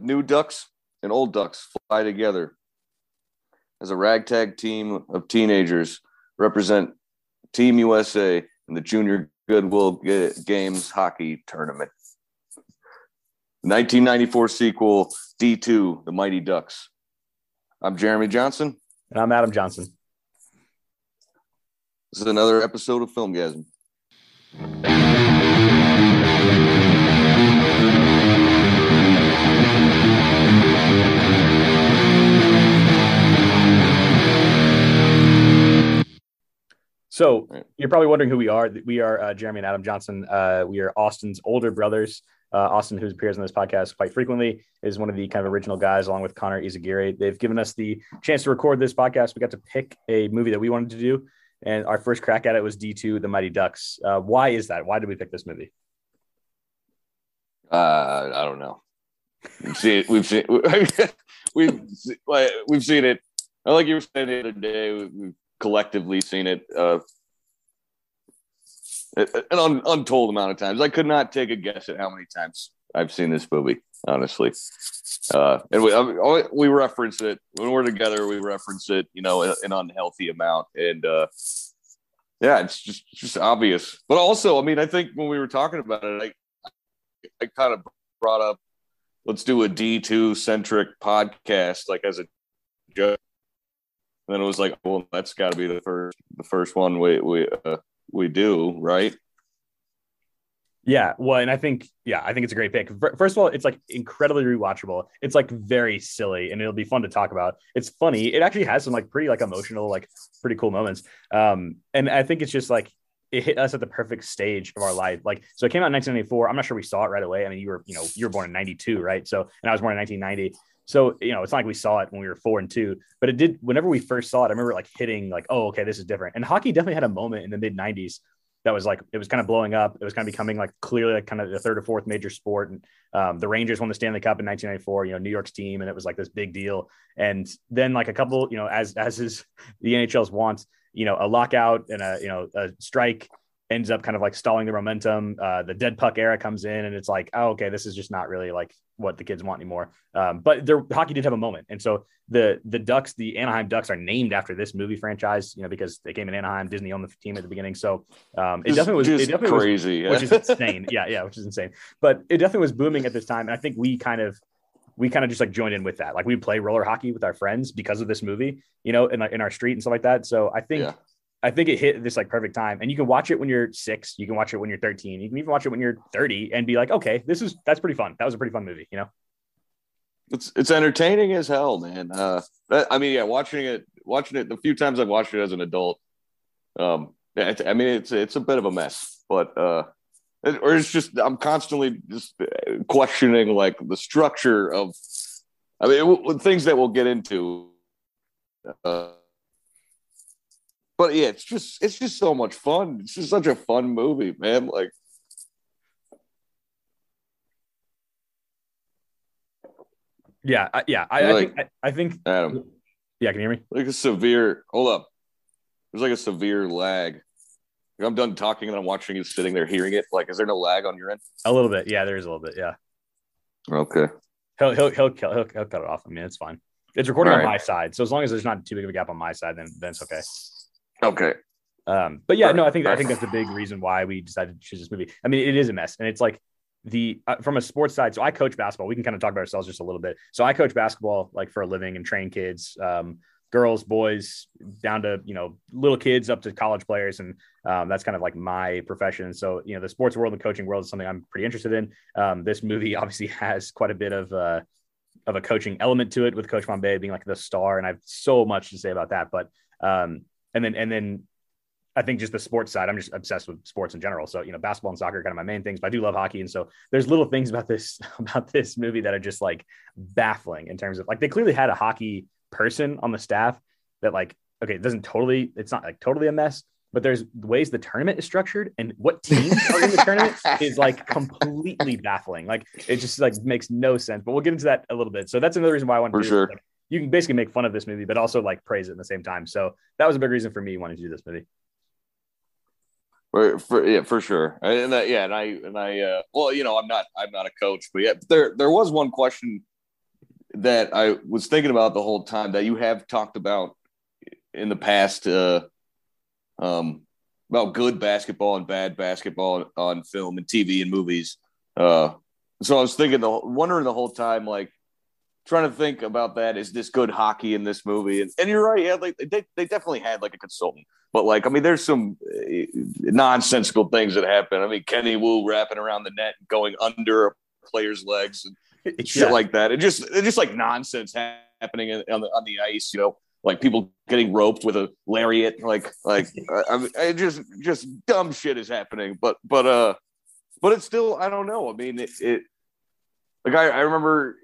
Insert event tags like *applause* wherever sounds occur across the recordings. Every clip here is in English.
new ducks and old ducks fly together as a ragtag team of teenagers represent Team USA in the Junior Goodwill Games hockey tournament. 1994 sequel D2, The Mighty Ducks. I'm Jeremy Johnson. And I'm Adam Johnson. This is another episode of Filmgazm. So you're probably wondering who we are. We are uh, Jeremy and Adam Johnson. Uh, we are Austin's older brothers. Uh, Austin, who appears on this podcast quite frequently, is one of the kind of original guys, along with Connor Izagiri. They've given us the chance to record this podcast. We got to pick a movie that we wanted to do, and our first crack at it was D2, The Mighty Ducks. Uh, why is that? Why did we pick this movie? Uh, I don't know. We've seen it. We've seen *laughs* we've we've seen it. Like you were saying the other day, we've collectively seen it uh, an un- untold amount of times. I could not take a guess at how many times I've seen this movie, honestly. Uh, and we, I, we reference it when we're together. We reference it, you know, an unhealthy amount, and uh, yeah, it's just just obvious. But also, I mean, I think when we were talking about it, I I kind of brought up let's do a D two centric podcast, like as a joke and then it was like, well, that's got to be the first the first one we we uh, we do, right? Yeah, well, and I think yeah, I think it's a great pick. First of all, it's like incredibly rewatchable. It's like very silly, and it'll be fun to talk about. It's funny. It actually has some like pretty like emotional, like pretty cool moments. Um, and I think it's just like it hit us at the perfect stage of our life. Like, so it came out in 1994. I'm not sure we saw it right away. I mean, you were, you know, you were born in 92, right? So, and I was born in 1990. So, you know, it's not like we saw it when we were four and two, but it did whenever we first saw it. I remember like hitting like, oh, okay, this is different. And hockey definitely had a moment in the mid 90s that was like it was kind of blowing up. It was kind of becoming like clearly like kind of the third or fourth major sport. And um, the Rangers won the Stanley Cup in 1994. You know, New York's team, and it was like this big deal. And then like a couple, you know, as as is *laughs* the NHL's wants, you know, a lockout and a you know a strike ends up kind of like stalling the momentum. Uh, the dead puck era comes in, and it's like, oh, okay, this is just not really like what the kids want anymore. Um, but their hockey did have a moment, and so the the Ducks, the Anaheim Ducks, are named after this movie franchise. You know, because they came in Anaheim, Disney owned the team at the beginning, so um, it definitely was it definitely crazy, was, yeah. which is *laughs* insane. yeah, yeah, which is insane. But it definitely was booming at this time, and I think we kind of we kind of just like joined in with that. Like we play roller hockey with our friends because of this movie, you know, in, in our street and stuff like that. So I think yeah. I think it hit this like perfect time. And you can watch it when you're six, you can watch it when you're 13, you can even watch it when you're 30 and be like, okay, this is that's pretty fun. That was a pretty fun movie, you know? It's it's entertaining as hell, man. Uh that, I mean, yeah, watching it, watching it the few times I've watched it as an adult, um, I mean, it's it's a bit of a mess, but uh, it, or it's just I'm constantly just questioning like the structure of, I mean, it, things that we'll get into. Uh, but yeah, it's just it's just so much fun. It's just such a fun movie, man. Like Yeah, yeah. I, like, I think I, I, think Adam. Yeah, can you hear me? Like a severe hold up. There's like a severe lag. Like I'm done talking and I'm watching you sitting there hearing it. Like, is there no lag on your end? A little bit. Yeah, there's a little bit. Yeah. Okay. He'll he'll he'll he'll, he'll, he'll cut it off. I mean, it's fine. It's recording right. on my side, so as long as there's not too big of a gap on my side, then then it's okay. Okay. Um, but yeah, no, I think I think that's the big reason why we decided to choose this movie. I mean, it is a mess, and it's like the uh, from a sports side. So I coach basketball. We can kind of talk about ourselves just a little bit. So I coach basketball like for a living and train kids, um, girls, boys, down to you know little kids up to college players, and um, that's kind of like my profession. So you know the sports world and coaching world is something I'm pretty interested in. Um, this movie *laughs* obviously has quite a bit of uh, of a coaching element to it, with Coach Bombay being like the star, and I have so much to say about that. But um, and then and then I think just the sports side, I'm just obsessed with sports in general. So, you know, basketball and soccer are kind of my main things, but I do love hockey. And so there's little things about this, *laughs* about this movie that are just like baffling in terms of like, they clearly had a hockey person on the staff that like, okay, it doesn't totally, it's not like totally a mess, but there's ways the tournament is structured and what teams are in the tournament *laughs* is like completely baffling. Like it just like makes no sense, but we'll get into that a little bit. So that's another reason why I want to do sure. Like, you can basically make fun of this movie, but also like praise it at the same time. So that was a big reason for me wanting to do this movie. For, for yeah, for sure, and uh, yeah, and I and I uh, well, you know, I'm not I'm not a coach, but yeah, there there was one question that I was thinking about the whole time that you have talked about in the past uh, um, about good basketball and bad basketball on film and TV and movies. Uh, so I was thinking the wondering the whole time, like trying to think about that. Is this good hockey in this movie? And, and you're right, yeah, like they they definitely had like a consultant, but like I mean, there's some uh, nonsensical things that happen. I mean, Kenny Wu wrapping around the net, going under a player's legs, and shit like that. It just it just like nonsense happening on the on the ice, you know like people getting roped with a lariat like like *laughs* I, mean, I just just dumb shit is happening but but uh but it's still i don't know i mean it, it like I, I remember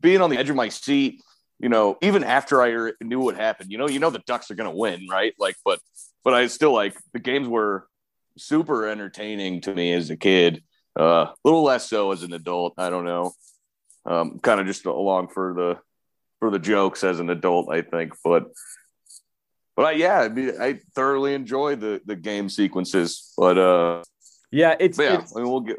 being on the edge of my seat you know even after i knew what happened you know you know the ducks are gonna win right like but but i still like the games were super entertaining to me as a kid uh a little less so as an adult i don't know um kind of just along for the for the jokes as an adult, I think. But but I, yeah, I mean, I thoroughly enjoy the the game sequences. But uh, yeah, it's yeah. It's, I mean, we'll get.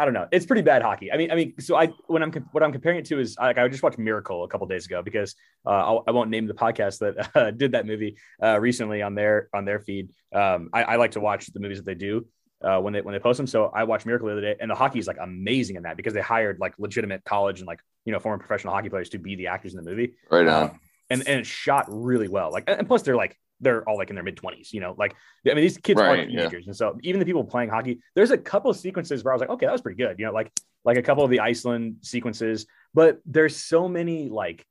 I don't know. It's pretty bad hockey. I mean, I mean, so I when I'm what I'm comparing it to is like I just watched Miracle a couple days ago because uh, I will not name the podcast that *laughs* uh, did that movie uh, recently on their on their feed. Um, I, I like to watch the movies that they do uh, when they when they post them. So I watched Miracle the other day, and the hockey is like amazing in that because they hired like legitimate college and like you know former professional hockey players to be the actors in the movie. Right on. Um, and and it's shot really well. Like and plus they're like they're all like in their mid twenties. You know, like I mean these kids right, are teenagers, yeah. and so even the people playing hockey, there's a couple of sequences where I was like, okay, that was pretty good. You know, like like a couple of the Iceland sequences, but there's so many like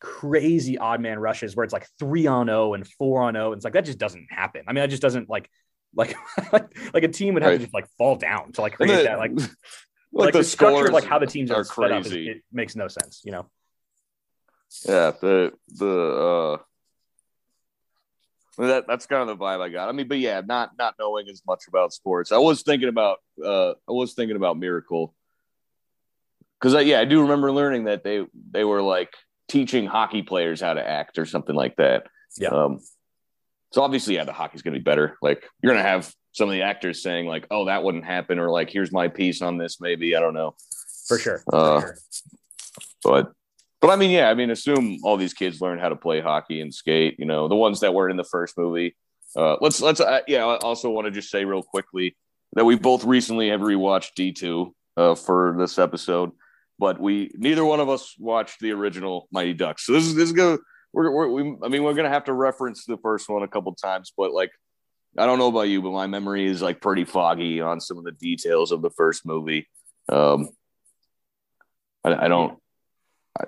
crazy odd man rushes where it's like three on zero oh and four on zero. And it's like that just doesn't happen. I mean, that just doesn't like like *laughs* like a team would have right. to just like fall down to like create the, that like *laughs* like, like the, the structure of like how the teams are, are crazy. Up, it makes no sense, you know. Yeah, the the uh that that's kind of the vibe I got. I mean, but yeah, not not knowing as much about sports. I was thinking about uh I was thinking about Miracle. Cuz I, yeah, I do remember learning that they they were like teaching hockey players how to act or something like that. Yeah. Um so obviously, yeah, the hockey's going to be better. Like you're going to have some of the actors saying like, "Oh, that wouldn't happen," or like, "Here's my piece on this." Maybe I don't know. For sure. Uh, For sure. But but I mean, yeah, I mean, assume all these kids learn how to play hockey and skate. You know, the ones that weren't in the first movie. Uh, let's let's uh, yeah. I also want to just say real quickly that we both recently have rewatched D two uh, for this episode, but we neither one of us watched the original Mighty Ducks. So this is this is go we're, we're we, I mean, we're gonna have to reference the first one a couple times, but like, I don't know about you, but my memory is like pretty foggy on some of the details of the first movie. Um, I, I don't,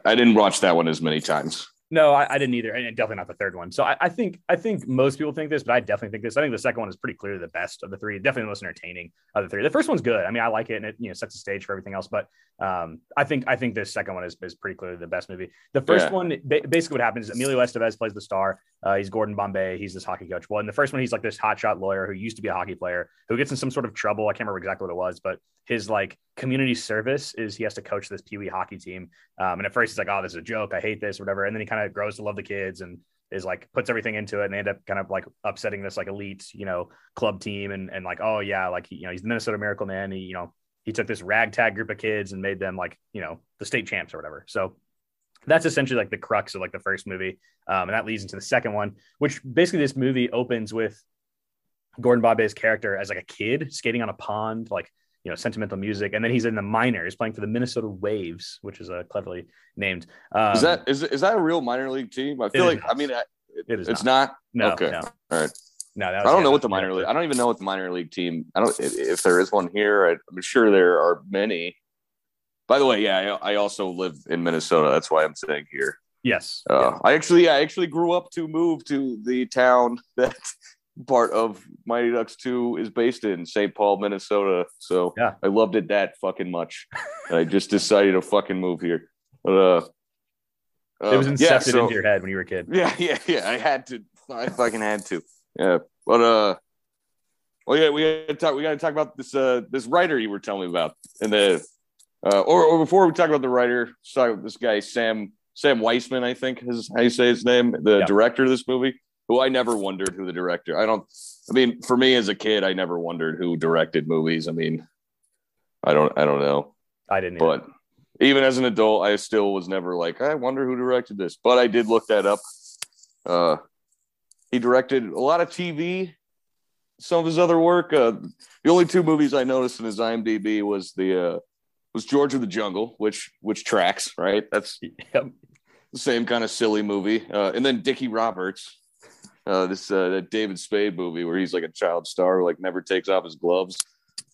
I, didn't watch that one as many times. No, I, I, didn't either, and definitely not the third one. So I, I, think I think most people think this, but I definitely think this. I think the second one is pretty clearly the best of the three. Definitely the most entertaining of the three. The first one's good. I mean, I like it, and it you know sets the stage for everything else. But um, I think I think this second one is, is pretty clearly the best movie. The first yeah. one, basically, what happens is Emilio Estevez plays the star. Uh, he's Gordon Bombay. He's this hockey coach. Well, in the first one, he's like this hotshot lawyer who used to be a hockey player who gets in some sort of trouble. I can't remember exactly what it was, but his like community service is he has to coach this Pee Wee hockey team. Um, and at first he's like, oh, this is a joke. I hate this, whatever. And then he kind of grows to love the kids and is like puts everything into it and they end up kind of like upsetting this like elite, you know, club team and and like, oh yeah, like you know, he's the Minnesota Miracle Man. He, you know, he took this ragtag group of kids and made them like, you know, the state champs or whatever. So that's essentially like the crux of like the first movie. Um, and that leads into the second one, which basically this movie opens with Gordon Bombay's character as like a kid skating on a pond, like you know sentimental music, and then he's in the minors playing for the Minnesota Waves, which is a uh, cleverly named. Um, is that is is that a real minor league team? I feel like not. I mean, it, it is. It's not. not? No. Okay. No. All right. No, I don't know what the minor league. I don't even know what the minor league team. I don't if there is one here. I, am sure there are many. By the way, yeah, I, I, also live in Minnesota. That's why I'm sitting here. Yes. Uh, yeah. I actually, I actually grew up to move to the town *laughs* that part of Mighty Ducks 2 is based in St. Paul, Minnesota. So yeah. I loved it that fucking much. I just decided to fucking move here. But uh, uh it was incepted yeah, so, into your head when you were a kid. Yeah, yeah, yeah. I had to. I fucking had to. Yeah. But uh well yeah, we gotta talk we gotta talk about this uh this writer you were telling me about and the uh or, or before we talk about the writer, talk about this guy Sam Sam Weisman, I think is how you say his name, the yeah. director of this movie who I never wondered who the director. I don't. I mean, for me as a kid, I never wondered who directed movies. I mean, I don't. I don't know. I didn't. But even as an adult, I still was never like, I wonder who directed this. But I did look that up. Uh, he directed a lot of TV. Some of his other work. Uh, the only two movies I noticed in his IMDb was the uh, was George of the Jungle, which which tracks right. That's *laughs* Yep. the same kind of silly movie. Uh, and then Dickie Roberts, uh, this uh, that David Spade movie where he's like a child star who like never takes off his gloves.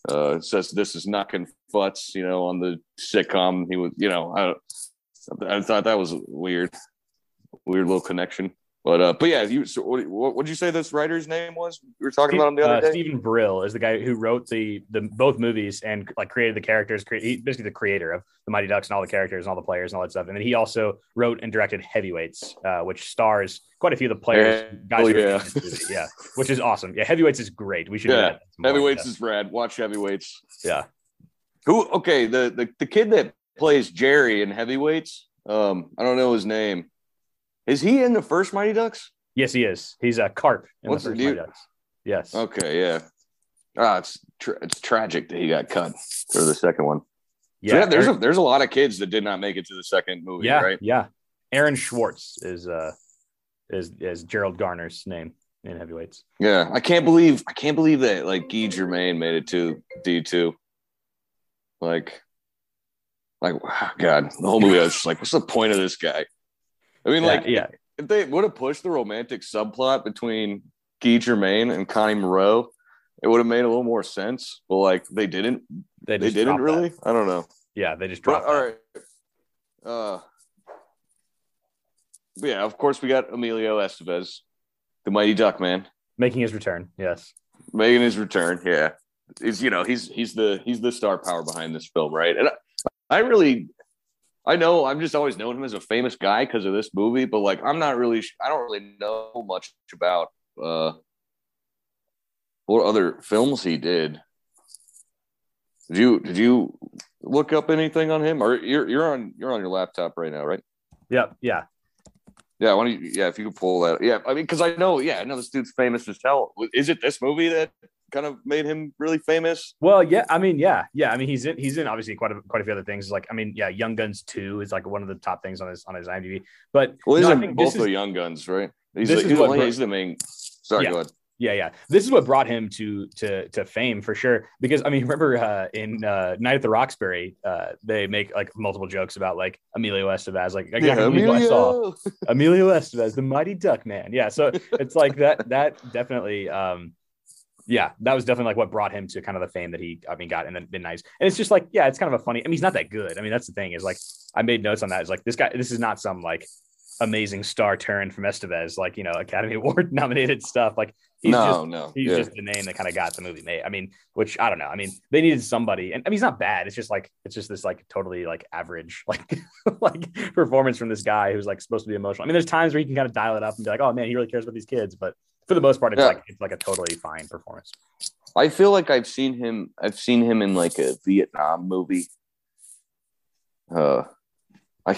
Uh, says this is knocking futz, you know, on the sitcom. He was, you know, I, I thought that was weird, weird little connection. But uh, but yeah, you. So what what would you say this writer's name was? We were talking about him the other uh, day. Steven Brill is the guy who wrote the the both movies and like created the characters. Cre- he, basically the creator of the Mighty Ducks and all the characters and all the players and all that stuff. And then he also wrote and directed Heavyweights, uh, which stars quite a few of the players. guys Hell who are yeah. in this movie. yeah, which is awesome. Yeah, Heavyweights is great. We should. Yeah, Heavyweights is rad. Watch Heavyweights. Yeah. Who? Okay, the the the kid that plays Jerry in Heavyweights. Um, I don't know his name. Is he in the first Mighty Ducks? Yes, he is. He's a Karp in What's the the first Mighty? Ducks. Yes. Okay, yeah. Ah, it's tra- it's tragic that he got cut for the second one. Yeah. Yeah, there's a there's a lot of kids that did not make it to the second movie, yeah. right? Yeah. Aaron Schwartz is uh is is Gerald Garner's name in Heavyweights. Yeah, I can't believe I can't believe that like Guy Germain made it to D two. Like, like God, the whole movie I was just like, what's the point of this guy? I mean, Yeah, like, yeah. if they would have pushed the romantic subplot between Guy Germain and Connie Moreau, it would have made a little more sense. But like, they didn't. They, They didn't really. that. I don't know. Yeah, they just dropped. all that. right. Uh, but yeah, of course we got Emilio Estevez, the Mighty Duck Man, Making his return. Yes. making his return. Yeah, he's you know he's he's the he's the star power behind this film, right? And I, I really, I know I've just always known him as a famous guy because of this movie, but like I'm not really I don't really know much about uh what other films he did. Did you did you look up anything on him? Or you're you're on you're on your laptop right now, right? Yep. Yeah. Yeah, why don't you, yeah, if you could pull that. Yeah, I mean, because I know, yeah, I know this dude's famous as hell. Is it this movie that kind of made him really famous? Well, yeah. I mean, yeah, yeah. I mean, he's in. He's in obviously quite a quite a few other things. Like, I mean, yeah, Young Guns Two is like one of the top things on his on his IMDb. But Well, no, I think both this the is- Young Guns, right? He's, this the, is he's, what he's the main. Sorry, Yeah. go ahead. Yeah, yeah. This is what brought him to to to fame for sure. Because I mean, *laughs* remember uh, in uh, Night at the Roxbury, uh, they make like multiple jokes about like Emilio Estevez, like I believe what I saw. Emilio Estevez, the Mighty Duck Man. Yeah, so it's like that. That definitely, um, yeah, that was definitely like what brought him to kind of the fame that he, I mean, got and then been nice. And it's just like, yeah, it's kind of a funny. I mean, he's not that good. I mean, that's the thing is like I made notes on that. Is like this guy. This is not some like amazing star turn from Estevez, like you know, Academy *laughs* Award nominated stuff. Like he's no, just no. He's yeah. just the name that kind of got the movie made. I mean, which I don't know. I mean, they needed somebody, and I mean, he's not bad. It's just like it's just this like totally like average *laughs* like like performance from this guy who's like supposed to be emotional. I mean, there's times where you can kind of dial it up and be like, oh man, he really cares about these kids, but for the most part, it's Yeah. like it's like a totally fine performance. I feel like I've seen him. I've seen him in like a Vietnam movie. Uh, I I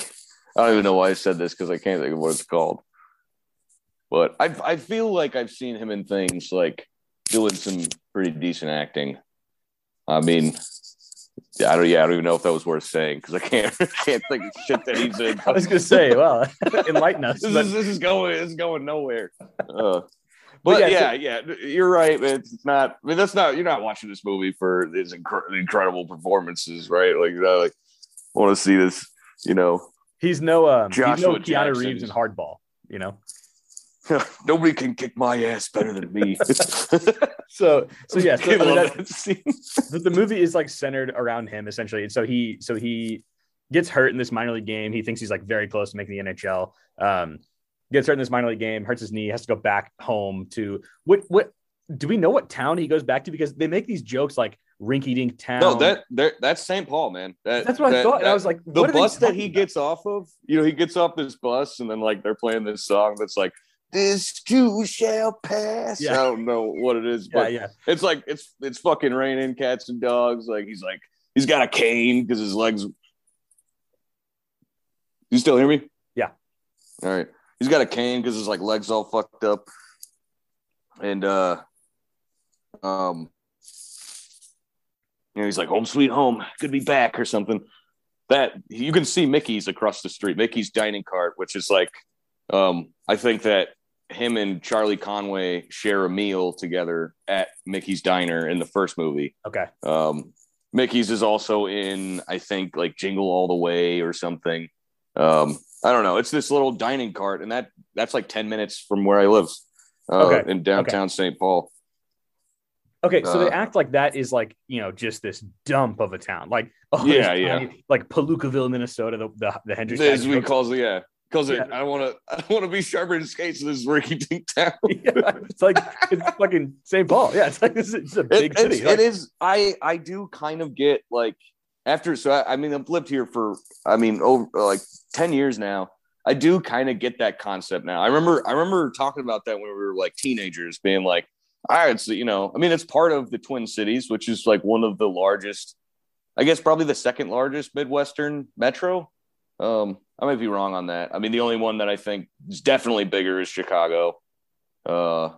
don't even know why I said this because I can't think of what it's called. But I I feel like I've seen him in things like doing some pretty decent acting. I mean, I don't. Yeah, I don't even know if that was worth saying because I can't *laughs* can't think of shit that he's in. *laughs* I was gonna say, well, *laughs* enlighten us. this but- is this is going this is going nowhere. Uh, But but yeah, yeah, yeah, you're right. It's not. I mean, that's not. You're not watching this movie for these incre- incredible performances, right? Like, you know, like want to see this. You know, he's no um, he's no Joshua Keanu Jackson's- Reeves in Hardball. You know, *laughs* nobody can kick my ass better than me. *laughs* so so yeah. So, *laughs* I I mean, that- that the, the movie is like centered around him essentially. And so he so he gets hurt in this minor league game. He thinks he's like very close to making the NHL. Um, gets hurt in this minor league game, hurts his knee, has to go back home to what what do we know what town he goes back to? Because they make these jokes like rinky dink town. No, that that's St. Paul, man. That, that's what I thought. and I was like, the what bus that he about? gets off of, you know, he gets off this bus and then like they're playing this song that's like, "This too shall pass." Yeah. I don't know what it is, *laughs* Yeah, but yeah. it's like it's it's fucking raining cats and dogs. Like he's like he's got a cane because his legs. You still hear me? Yeah. All right. He's got a cane because his like legs all fucked up, and uh, um, you know, he's like home sweet home, good to be back or something. that you can see Mickey's across the street, Mickey's dining cart, which is like, um, I think that him and Charlie Conway share a meal together at Mickey's Diner in the first movie. Okay. Um, Mickey's is also in, I think, like Jingle All the Way or something. Um, I don't know. It's this little dining cart, and that that's like ten minutes from where I live, uh, Okay. in downtown St. Paul. Okay, so they Uh, act like that is like you know just this dump of a town, like *laughs* oh, Yeah, yeah. tiny- like Palookaville, Minnesota, the the, the Hendricks. As we calls it, yeah, because Yeah. I want to, *laughs* I want to be sharper in skates. So this is Ricky Dink Town. *laughs* yeah, it's like it's fucking St. Paul. Yeah, it's like this is a big It- city. it's- Like, it is. I I do kind of get like after. So I, I mean, I've lived here for I mean over like ten years now. I do kind of get that concept now. I remember I remember talking about that when we were like teenagers, being like, all right, so you know, I mean, it's part of the Twin Cities, which is like one of the largest, I guess probably the second largest Midwestern metro. Um, I might be wrong on that. I mean, the only one that I think is definitely bigger is Chicago. Uh,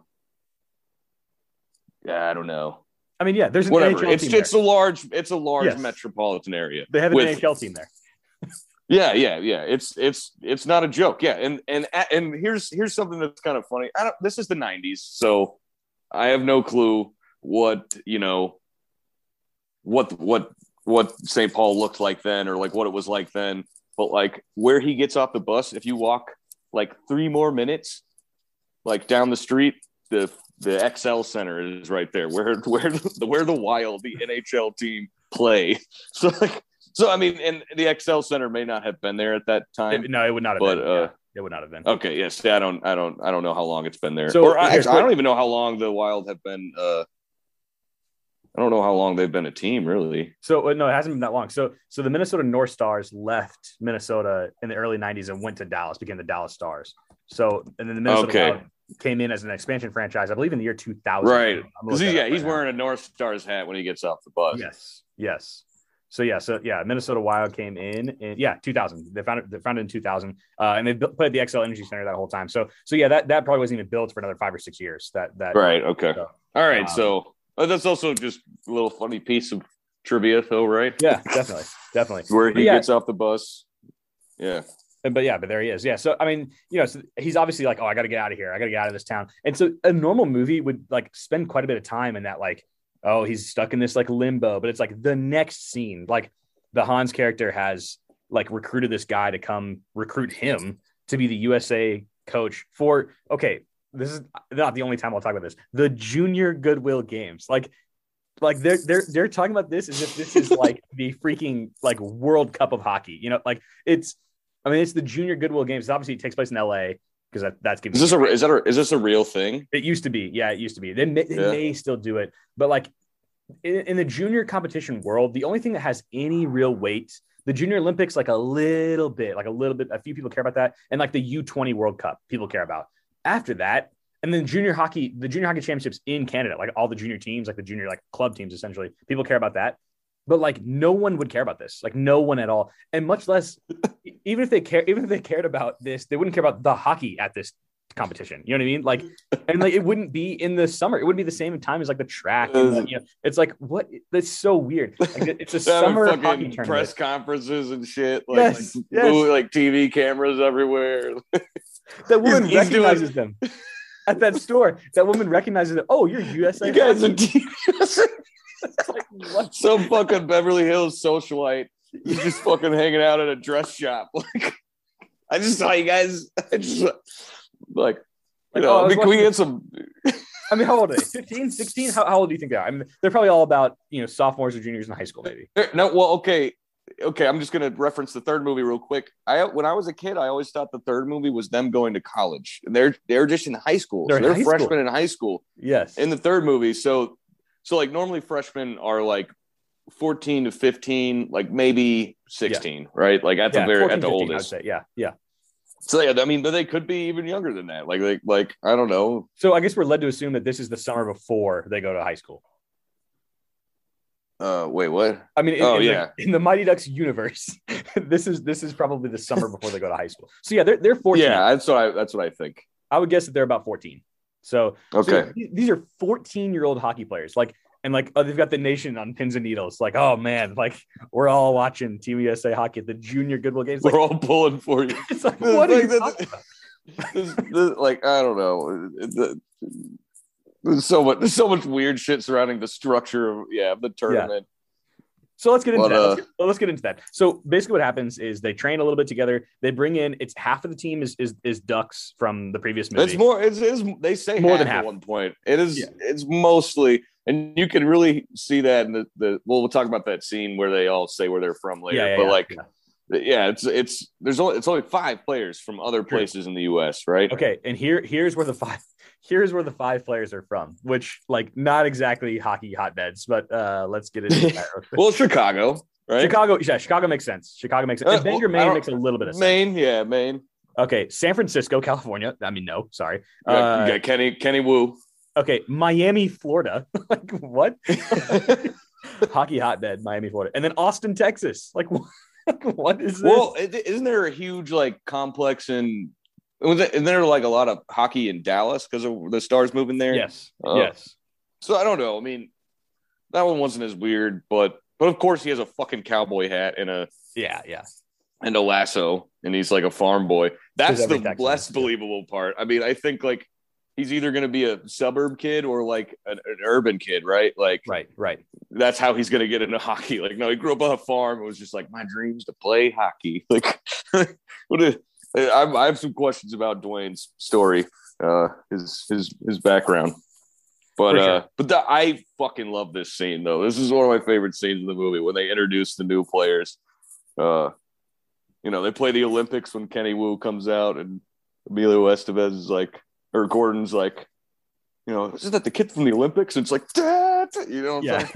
yeah, I don't know I mean, yeah, there's an whatever. NHL It's team it's there. a large it's a large Yes. metropolitan area. They have an with- NHL team there. *laughs* Yeah, yeah, yeah. It's it's it's not a joke. Yeah, and and and here's here's something that's kind of funny. I don't. This is the '90s, so I have no clue what you know what what what St. Paul looked like then, or like what it was like then. But like where he gets off the bus, if you walk like three more minutes, like down the street, the the Xcel Center is right there, where where the where the Wild, the NHL team, play. *laughs* So like, so I mean, and the Xcel Center may not have been there at that time. It- no, it would not have But, been. uh, yeah, it would not have been. Okay, yes, I don't, I don't, I don't know how long it's been there. So, or I, actually, I don't even know how long the Wild have been. Uh, I don't know how long they've been a team, really. So uh, no, it hasn't been that long. So so the Minnesota North Stars left Minnesota in the early '90s and went to Dallas, became the Dallas Stars. So and then the Minnesota Okay. Wild came in as an expansion franchise, I believe, in the year 2000. Right? I'm gonna 'Cause look he- yeah, up he's right now. wearing a North Stars hat when he gets off the bus. Yes, yes. So yeah, so yeah, Minnesota Wild came in, in yeah, 2000. They found it. they found it in 2000, uh, and they built, played the Xcel Energy Center that whole time. So so yeah, that that probably wasn't even built for another five or six years. That that Right. Okay. So, All right. um, so uh, that's also just a little funny piece of trivia, though, right? yeah, definitely, definitely. *laughs* Where he yeah. gets off the bus. Yeah. But yeah, but there he is. Yeah. So I mean, you know, so he's obviously like, oh, I got to get out of here. I got to get out of this town. And so a normal movie would like spend quite a bit of time in that, like, oh, he's stuck in this like limbo. But it's like the next scene, like the Hans character has like recruited this guy to come recruit him to be the USA coach for. Okay, this is not the only time I'll talk about this. The Junior Goodwill Games, like. Like they're they're they're talking about this as if this is like *laughs* the freaking like World Cup of hockey, you know, like it's I mean, it's the Junior Goodwill Games. Obviously, it takes place in LA because that, that's Is this a is that a, is this a real thing? it used to be. Yeah, it used to be. They may, they Yeah. may still do it, but like in, in the junior competition world, the only thing that has any real weight, the Junior Olympics, like a little bit, like a little bit, a few people care about that, and like the U20 World Cup, people care about. After that, and then junior hockey, the junior hockey championships in Canada, like all the junior teams, like the junior like club teams, essentially, people care about that. But like no one would care about this, like no one at all, and much less, *laughs* even if they care, even if they cared about this, they wouldn't care about the hockey at this competition. You know what I mean? Like, and like it wouldn't be in the summer. It wouldn't be the same time as like the track. And, like, you know, it's like what? That's so weird. Like, it's a *laughs* summer fucking hockey tournament. press conferences and shit. Like, Yes, like, yes. movie- like TV cameras everywhere. *laughs* That woman He's- he's doing- recognizes them at that store. That woman recognizes them. Oh, you're USA. You guys are hockey." TV. It's like, what? *laughs* Some fucking Beverly Hills socialite is just fucking hanging out at a dress shop. *laughs* Like, I just saw you guys. *laughs* I just like, you know, oh, I was can we get some? I mean, how old are they? 15, 16? How, how old do you think they are? I mean, they're probably all about, you know, sophomores or juniors in high school, maybe. No, well, okay, okay. I'm just gonna reference the third movie real quick. I when I was a kid, I always thought the third movie was them going to college, and they're they're just in high school. They're so they're school. freshmen in high school Yes. in the third movie. So, so like normally freshmen are like 14 to 15, like maybe 16, right? Like at the yeah, very 14, at the 15, oldest. Say. Yeah. Yeah. So yeah, I mean, but they could be even younger than that. Like, like, like I don't know. So I guess we're led to assume that this is the summer before they go to high school. Uh, wait, what? I mean, in, Oh, in the- yeah. *laughs* in the Mighty Ducks universe, *laughs* this is this is probably the summer before they go to high school. So yeah, they're they're 14. Yeah, that's what I that's what I think. I would guess that they're about 14. So, so Okay, th- these are 14 year old hockey players. Like and like oh, they've got the nation on pins and needles. Like, oh man, like we're all watching Team USA hockey at the Junior Goodwill Games. Like, We're all pulling for you. *laughs* it's like This- what are like, you this- this, like I don't know. The- there's so much. There's so much weird shit surrounding the structure of yeah the tournament. So let's get into But, that. Let's uh, get, let's get into that. So basically, what happens is they train a little bit together. They bring in it's half of the team is is, is ducks from the previous movie. It's more. It's, it's they say More more than half. at one point. It is. Yeah. It's mostly, and you can really see that in the, the. Well, we'll talk about that scene where they all say where they're from later. yeah, yeah, but like, yeah. it's it's there's only it's only five players from other places in the U.S. Right? Okay, and here here's where the five here's where the five players are from, which like not exactly hockey hotbeds, but uh let's get into that. *laughs* Well, Chicago, right? Chicago, yeah, Chicago makes sense. Chicago makes sense. Uh, Bangor, well, Maine makes a little bit of sense. Maine, yeah, Maine. Okay, San Francisco, California. I mean, no, sorry. You got, Uh, you got Kenny Kenny Wu. okay, Miami, Florida. *laughs* like what? *laughs* Hockey hotbed, Miami, Florida, and then Austin, Texas. Like what? what is this? well, isn't there a huge like complex in? Was it, isn't there like a lot of hockey in Dallas because of the Stars moving there? yes, Oh. yes. So I don't know. I mean, that one wasn't as weird, but but of course he has a fucking cowboy hat and a Yeah, yeah. and a lasso, and he's like a farm boy. That's the Texan. less believable part. I mean, I think like he's either going to be a suburb kid or like an, an urban kid, right? Like Right, right. that's how he's going to get into *laughs* hockey. Like, no, he grew up on a farm. It was just like my dreams to play hockey. *laughs* Like, *laughs* what? A, I, I have some questions about Dwayne's story, uh, his his his background. But sure. uh, but the, I fucking love this scene though. This is one of my favorite scenes in the movie when they introduce the new players. Uh, you know, they play the Olympics when Kenny Wu comes out, and Emilio Estevez is like, or Gordon's like, you know, isn't that the kid from the Olympics? And it's like, Dad! you know, Yeah. *laughs*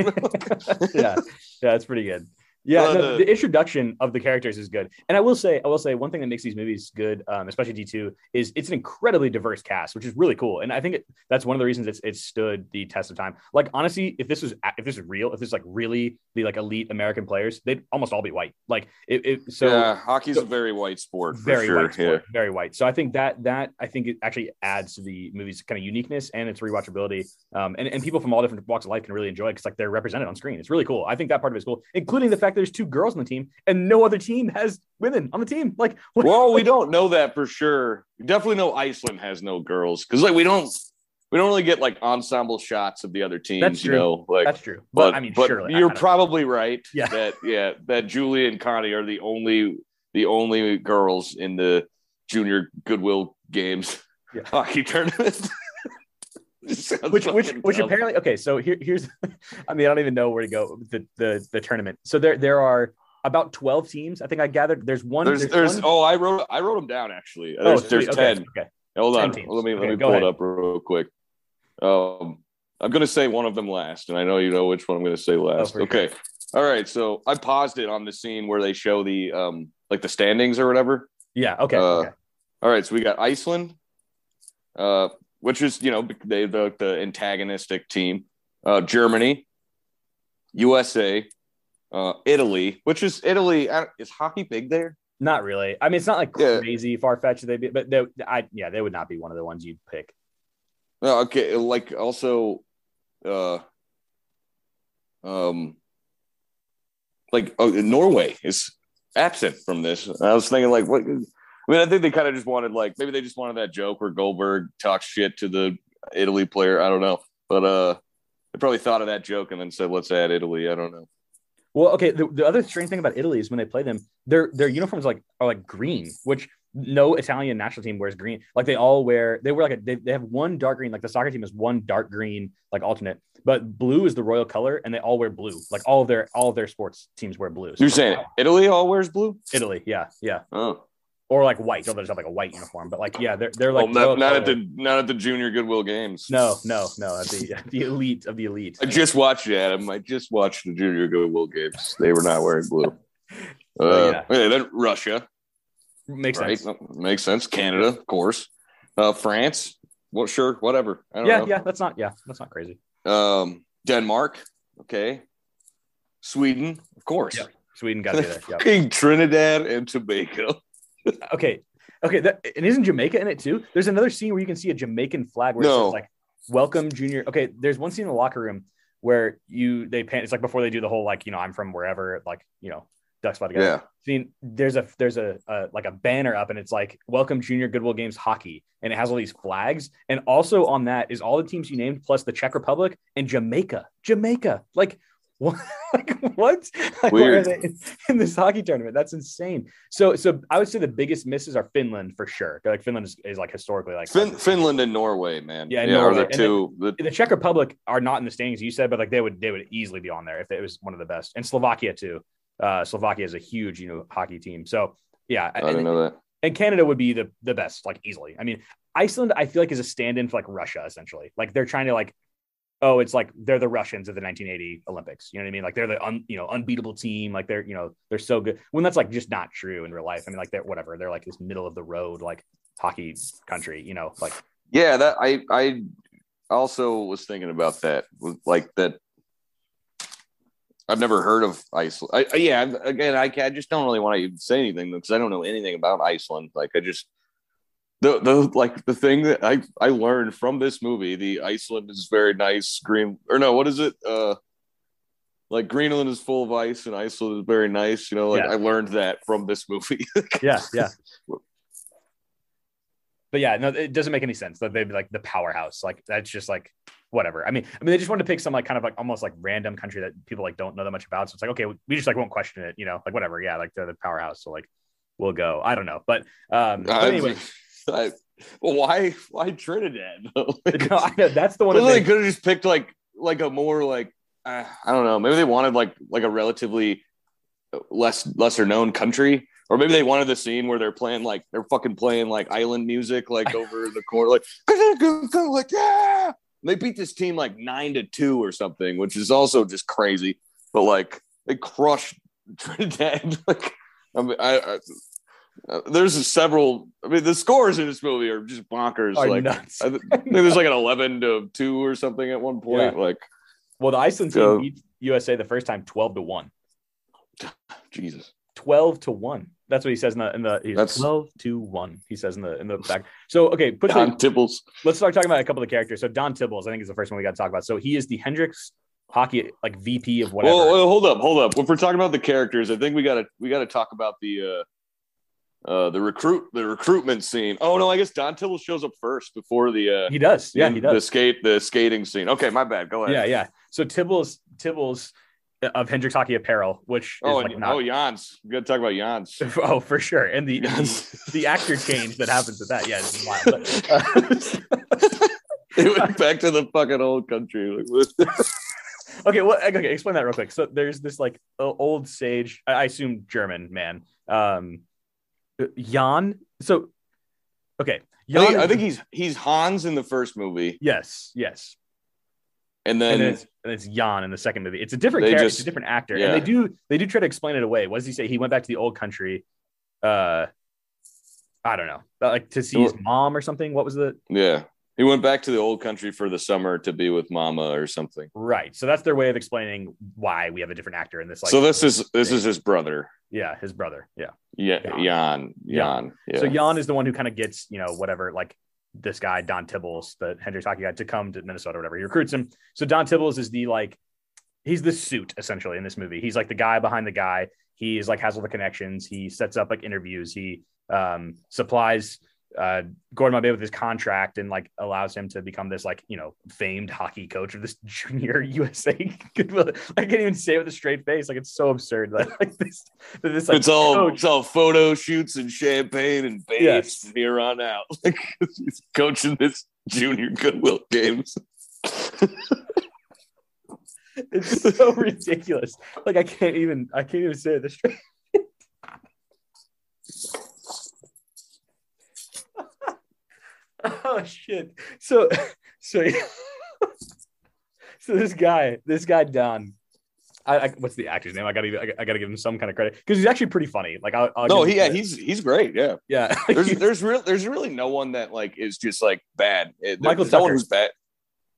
yeah, yeah, it's pretty good. Yeah, no, the introduction of the characters is good, and I will say, I will say, one thing that makes these movies good, um, especially D two, is it's an incredibly diverse cast, which is really cool, and I think it, that's one of the reasons it's it's stood the test of time. Like honestly, if this was if this is real, if this is like really the like elite American players, they'd almost all be white. Like it, it so yeah, hockey's so- a very white sport. For very sure. white, sport, very white. So I think that that I think it actually adds to the movie's kind of uniqueness and its rewatchability. Um, and, and people from all different walks of life can really enjoy it because like they're represented on screen. It's really cool. I think that part of it is cool, including the fact that there's two girls on the team and no other team has women on the team. Like, *laughs* what, Well, we don't know that for sure. We definitely know Iceland has no girls because like we don't we don't really get like ensemble shots of the other teams. That's You true. know, like that's true. But, but I mean, but surely you're probably right. *laughs* Yeah. That yeah that Julie and Connie are the only the only girls in the junior Goodwill Games Yeah. *laughs* hockey tournament. *laughs* Which which fucking which apparently okay. So here here's *laughs* I mean I don't even know where to go the the the tournament. So there there are about twelve teams. I think I gathered. There's one. there's there's one- oh I wrote I wrote them down actually. Oh, There's sweet. there's Okay, ten. Okay. Hold 10 on. teams. Let me let me pull ahead. it up real quick. Um, I'm gonna say one of them last, and I know you know which one I'm gonna say last. Oh, okay. All right. So I paused it on the scene where they show the um like the standings or whatever. Yeah. Okay. Uh, okay. All right. So we got Iceland, uh, which is you know they the the antagonistic team. Uh, Germany, USA, uh, Italy, which is Italy. Is hockey big there? Not really. I mean, it's not like Yeah. crazy far fetched. They be, but they, I yeah, they would not be one of the ones you'd pick. No, okay. Like also, uh, um, like oh, Norway is absent from this. I was thinking like, what? I mean, I think they kind of just wanted like maybe they just wanted that joke where Goldberg talks shit to the Italy player. I don't know, but uh, they probably thought of that joke and then said, "Let's add Italy." I don't know. Well, okay. The, the other strange thing about Italy is when they play them, their their uniforms like are like green, which no Italian national team wears green. Like they all wear, they wear like a they, they have one dark green. Like the soccer team is one dark green like alternate, but blue is the royal color, and they all wear blue. Like all of their all of their sports teams wear blue. So You're saying Italy all wears blue? Italy, yeah, yeah, Oh, or like white. Although there's have like a white uniform, but like yeah, they're they're well, like not, not at the not at the Junior Goodwill Games. no no no at the the elite of the elite. I just watched it, Adam. I just watched the Junior Goodwill games. They were not wearing blue. *laughs* Uh, yeah. yeah. then Russia, Makes right? sense. Makes sense. Canada, of course. Uh, France. Well, sure, whatever. I don't Yeah, know. yeah, that's not yeah, that's not crazy. Um, Denmark. Okay. Sweden, of course. Yeah. Sweden got to be there. Yeah. *laughs* Fucking Trinidad and Tobago. Okay okay that and isn't jamaica in it too there's another scene where you can see a jamaican flag where No. says like welcome junior okay there's one scene in the locker room where you they pan. It's like before they do the whole like you know I'm from wherever like you know ducks fly together. Yeah. See, there's a there's a, a like a banner up and it's like welcome Junior Goodwill Games hockey and it has all these flags and also on that is all the teams you named plus the Czech Republic and Jamaica. Jamaica, like what? *laughs* like what? *laughs* Like, are Weird. they in, in this hockey tournament? That's insane. So so I would say the biggest misses are Finland for sure. Like Finland is, is like historically like Fin- Finland and Norway, man. Yeah, are Norway. the And two. the, the Czech Republic are not in the standings you said, but like they would they would easily be on there if it was one of the best. And Slovakia too. Uh, Slovakia is a huge you know hockey team. So yeah, I and, didn't know that. and Canada would be the the best like easily. I mean, Iceland I feel like is a stand-in for like Russia essentially. Like they're trying to like oh it's like they're the Russians of the 1980 Olympics. You know what I mean? Like they're the un, you know unbeatable team. Like they're you know they're so good. When that's like just not true in real life. I mean like they're whatever. They're like this middle of the road like hockey country. You know like Yeah, that I I also was thinking about that. Like that. I've never heard of Iceland. I, yeah, again, I, I just don't really want to even say anything because I don't know anything about Iceland. Like, I just the the like the thing that I I learned from this movie. The Iceland is very nice. Green or no, what is it? Uh, like Greenland is full of ice and Iceland is very nice. You know, like Yeah. I learned that from this movie. *laughs* yeah yeah but yeah no it doesn't make any sense that they'd be like the powerhouse like that's just like whatever i mean i mean they just wanted to pick some like kind of like almost like random country that people like don't know that much about so it's like okay we just like won't question it you know like whatever yeah like they're the powerhouse so like we'll go i don't know but um but anyway *laughs* I, well, why why Trinidad? *laughs* *laughs* I know, that's the one Well, they could have just picked like like a more like uh, I don't know. Maybe they wanted like like a relatively less lesser known country, or maybe they wanted the scene where they're playing like they're fucking playing like island music like *laughs* over the corner, like like yeah. And they beat this team like nine to two or something, which is also just crazy. But like they crushed Trinidad. like I mean, I. I there's several. I mean, the scores in this movie are just bonkers. are like, nuts. I th- I think there's like an 11 to 2 or something at one point. Like, well the iceland team Go. beat usa the first time 12 to 1 *sighs* Jesus. 12 to 1 that's what he says in the in the he's That's- 12 to 1 he says in the in the back so okay Don Tibbles. let's start talking about a couple of the characters. So Don Tibbles, I think, is the first one we got to talk about. So he is the Hendrix hockey like VP of whatever. Well, well, hold up, hold up. If we're talking about the characters, I think we gotta we gotta talk about the uh uh the recruit the recruitment scene. Oh no, I guess Don Tibbles shows up first before the uh he does. Yeah, he does the skate the skating scene. Okay, my bad. Go ahead. Yeah, yeah. So Tibbles, Tibbles of Hendrix Hockey Apparel, which Oh, and, like not. oh, Jans. We gotta talk about Jans. *laughs* Oh, for sure. And the, the the actor change that happens with that. Yeah, it's wild. But, *laughs* uh, they went back to the fucking old country. *laughs* Okay, well, okay, explain that real quick. So there's this like old sage, I I assume German man, um, Jan. So, okay, I think, I think he's he's Hans in the first movie, yes, yes. and and then then it's, and it's Jan in the second movie. It's a different character, just- it's a different actor, yeah. and they do they do try to explain it away. What does he say? He went back to the old country. Uh, I don't know, like to see his mom or something. What was the yeah, he went back to the old country for the summer to be with Mama or something. right? So that's their way of explaining why we have a different actor in this. Like, so this is this is his brother. yeah, his brother. Yeah. Yeah, Jan. Jan. Jan. Yeah. So Jan is the one who kind of gets you know whatever like this guy Don Tibbles, the Hendrix hockey guy, to come to Minnesota or whatever. He recruits him. So Don Tibbles is the like he's the suit essentially in this movie. He's like the guy behind the guy. He's like has all the connections. He sets up like interviews. He um, supplies uh, Gordon Bombay with his contract and like allows him to become this like you know famed hockey coach of this *laughs* junior USA. Goodwill. *laughs* I can't even say it with a straight face. Like it's so absurd that like this this like it's all coach- it's all photo shoots and champagne and babes Yes. from here on out. *laughs* Like he's coaching this junior Goodwill games. It's so ridiculous. Like I can't even I can't even say it this straight. Oh shit. So *laughs* so *laughs* so this guy, this guy Don. I, I what's the actor's name? I gotta I, I gotta give him some kind of credit because he's actually pretty funny. Like I'll, I'll no, he, yeah, he's he's great. Yeah, yeah. *laughs* there's there's real there's really no one that like is just like bad. Michael no one who's bad.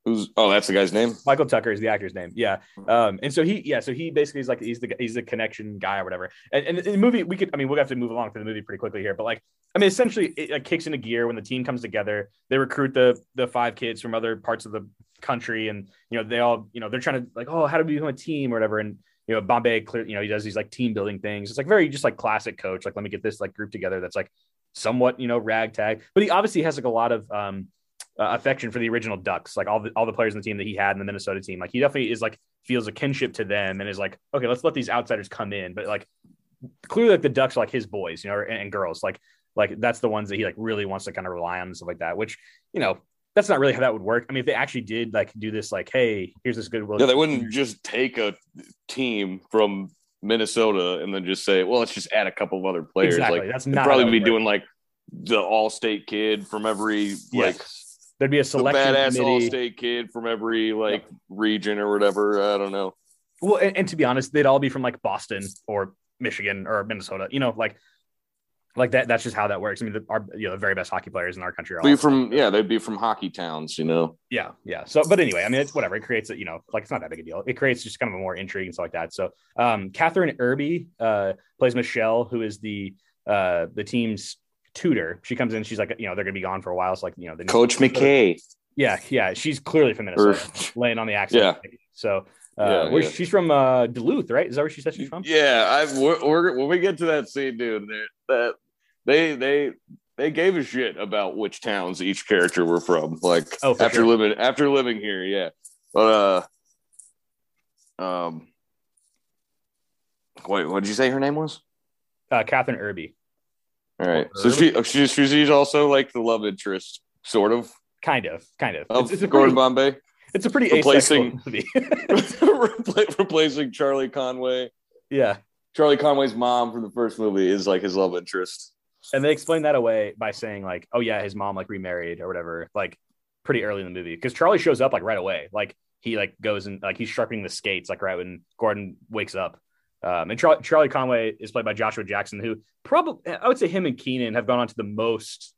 Who's oh that's the guy's name. Michael Tucker is the actor's name. Yeah. Um, and so he, yeah, so he basically is like he's the he's the connection guy or whatever. And, and in the movie, we could, I mean, we'll have to move along through the movie pretty quickly here, but like, I mean, essentially, it like, kicks into gear when the team comes together. They recruit the the five kids from other parts of the country, and you know they all you know they're trying to like oh how do we become a team or whatever, and you know Bombay clear you know he does these like team building things. It's like very just like classic coach. Like let me get this like group together that's like somewhat you know ragtag, but he obviously has like a lot of um uh, affection for the original Ducks, like all the all the players in the team that he had in the Minnesota team. Like he definitely is like feels a kinship to them and is like, okay, let's let these outsiders come in. But like clearly, like the Ducks are like his boys, you know, and, and girls. Like like that's the ones that he like really wants to kind of rely on and stuff like that. Which you know that's not really how that would work. I mean, if they actually did like do this, like, hey, here's this good. Yeah, they wouldn't just take a team from Minnesota and then just say, well, let's just add a couple of other players. Exactly. Like, that's not probably be it doing like the all-state kid from every like Yes. There'd be a the selection badass committee. all-state kid from every like region or whatever. I don't know. Well, and, and to be honest, they'd all be from like Boston or Michigan or Minnesota. You know, like like that. That's just how that works. I mean, the, our you know the very best hockey players in our country are Be from yeah, they'd be from hockey towns, you know. Yeah, yeah. So, but anyway, I mean, it's whatever. It creates a, you know, like it's not that big a deal. It creates just kind of a more intrigue and stuff like that. So, um, Kathryn Erbe uh, plays Michelle, who is the uh the team's tutor. She comes in. She's like, you know, they're gonna be gone for a while. So, like, you know, need- Coach McKay. Yeah, yeah. She's clearly from Minnesota, laying on the accent. Yeah. So, uh, Yeah, where- yeah. she's from uh, Duluth, right? Is that where she said she's from? Yeah, I we're, we're, when we get to that scene, dude, that they they they gave a shit about which towns each character were from. Like Oh, after sure. living after living here, yeah. But uh, um, wait, what did you say her name was? Uh, Kathryn Erbe, All right, so oh, she she's she's also like the love interest, sort of, kind of, kind of. of It's, it's a Gordon pretty, Bombay, it's a pretty replacing- asexual movie. *laughs* *laughs* Repla- replacing Charlie Conway. yeah, Charlie Conway's mom from the first movie is like his love interest. and they explain that away by saying like, "Oh yeah, his mom like remarried or whatever." Like pretty early in the movie because Charlie shows up like right away. Like he like goes and like he's sharpening the skates like right when Gordon wakes up. Um, and Char- Charlie Conway is played by Joshua Jackson, who probably I would say him and Kenan have gone on to the most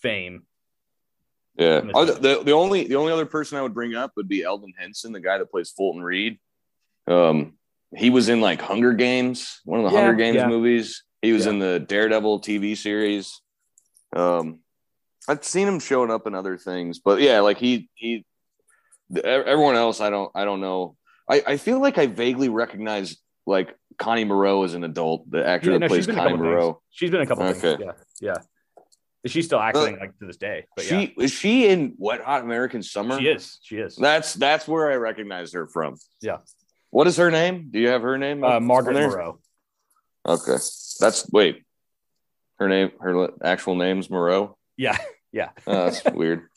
fame. Yeah. The, the only the only other person I would bring up would be Elden Henson, the guy that plays Fulton Reed. Um, he was in like Hunger Games, one of the Yeah, Hunger Games yeah. movies. He was Yeah. in the Daredevil TV series. Um, I've seen him showing up in other things, but yeah, like he he. Everyone else, I don't I don't know. I I feel like I vaguely recognize like Connie Moreau is an adult, the actor Yeah, that no, plays she's been in a Connie couple things. Moreau. She's been a couple Okay. things. Yeah, yeah. She's still acting like to this day. But She is she in Wet Hot American Summer? yeah, she is. She is. That's that's where I recognize her from. Yeah. What is her name? Do you have her name? Uh, Margaret? Moreau. Okay. That's wait. Her name, her actual name's Moreau. Yeah, *laughs* yeah, Oh, that's weird.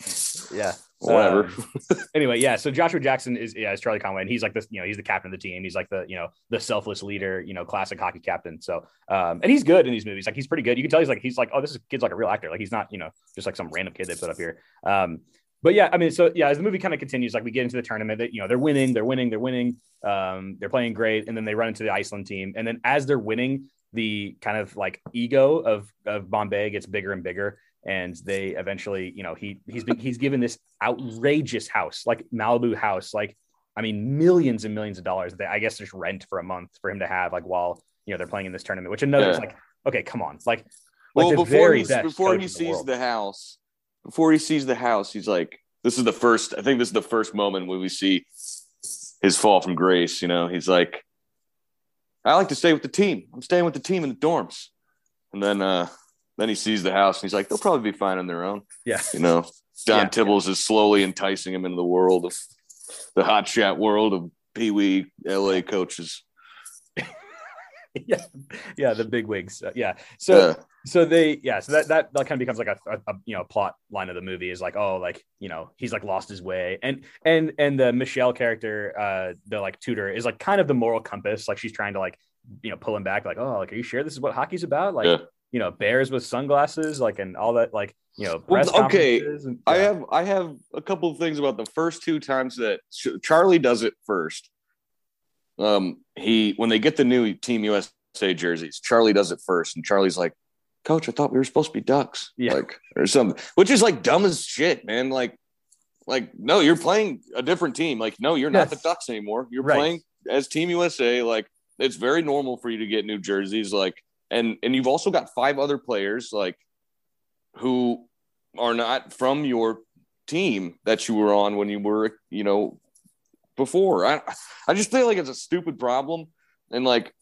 yeah. Whatever. Um, anyway, yeah. So Joshua Jackson is yeah, is Charlie Conway, and he's like this, you know, he's the captain of the team. He's like the, you know, the selfless leader, you know, classic hockey captain. So, um, and he's good in these movies. Like he's pretty good. You can tell he's like he's like, oh, this is, kid's like a real actor. Like he's not, you know, just like some random kid they put up here. Um, but yeah, I mean, so yeah, as the movie kind of continues, like we get into the tournament, that you know, they're winning, they're winning, they're winning, um, they're playing great, and then they run into the Iceland team, and then as they're winning, the kind of like ego of of Bombay gets bigger and bigger, and they eventually, you know, he he's been he's given this outrageous house, like Malibu house, like I mean, millions and millions of dollars that I guess just rent for a month for him to have, like while you know they're playing in this tournament. Which another is like, okay, come on, like, like well, before he before he in the sees the house, before he sees the house, he's like, "This is the first. I think this is the first moment when we see his fall from grace." You know, he's like, "I like to stay with the team. I'm staying with the team in the dorms." And then, uh then he sees the house, and he's like, "They'll probably be fine on their own." yeah, You know, Don Yeah. Tibbles is slowly enticing him into the world of the hot shot world of Pee Wee LA coaches. *laughs* yeah, yeah, the big wigs, Uh, yeah. So Yeah. so they yeah so that that, that kind of becomes like a, a, a, you know plot line of the movie is like oh like you know he's like lost his way and and and the michelle character uh the like tutor is like kind of the moral compass like she's trying to like you know pull him back like oh like are you sure this is what hockey's about like Yeah. You know bears with sunglasses like and all that like you know Well, okay, and- I have I have a couple of things about the first two times that Ch- Charlie does it first. Um, he when they get the new Team USA jerseys, Charlie does it first, and Charlie's like, "Coach, I thought we were supposed to be Ducks, Yeah. like or something," which is like dumb as shit, man. Like, like no, you're playing a different team. Like, no, you're not Yes. the Ducks anymore. You're Right. playing as Team USA. Like, it's very normal for you to get new jerseys. Like, and and you've also got five other players like who are not from your team that you were on when you were, you know, before. I I just feel like it's a stupid problem. And like,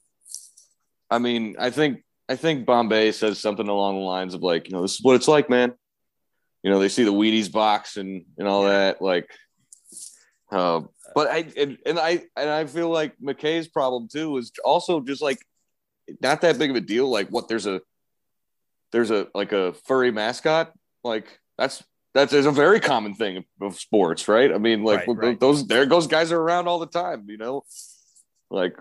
I mean, I think I think Bombay says something along the lines of like, you know, this is what it's like, man. You know, they see the Wheaties box and and all that, like. Uh, but I and, and I and I feel like McKay's problem too is also just like not that big of a deal. Like, what there's a there's a like a furry mascot, like that's that's is a very common thing of sports, right? I mean, like Right, right. those there those guys are around all the time, you know. Like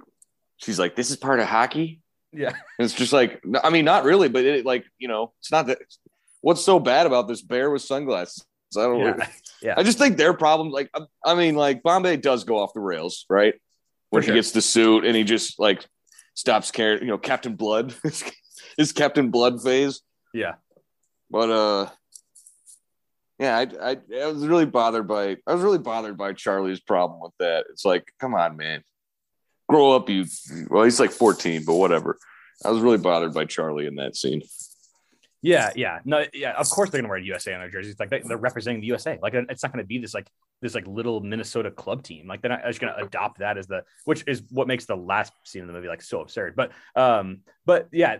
she's like, this is part of hockey. Yeah. And it's just like, I mean, not really, but it like you know, it's not that. What's so bad about this bear with sunglasses? I don't. know. Yeah. *laughs* Yeah. I just think their problem, like, I, I mean, like Bombay does go off the rails, right? When sure. he gets the suit and he just like stops caring, you know, Captain Blood, *laughs* his Captain Blood phase. Yeah. But uh, yeah, I, I I was really bothered by I was really bothered by Charlie's problem with that. It's like, come on, man, grow up, you. Well, he's like fourteen, but whatever. I was really bothered by Charlie in that scene. Yeah, yeah, no, yeah. Of course they're gonna wear USA on their jerseys. It's like they, they're representing the USA. Like it's not gonna be this like this like little Minnesota club team. Like they're not just gonna adopt that as the which is what makes the last scene in the movie like so absurd. But um, but yeah,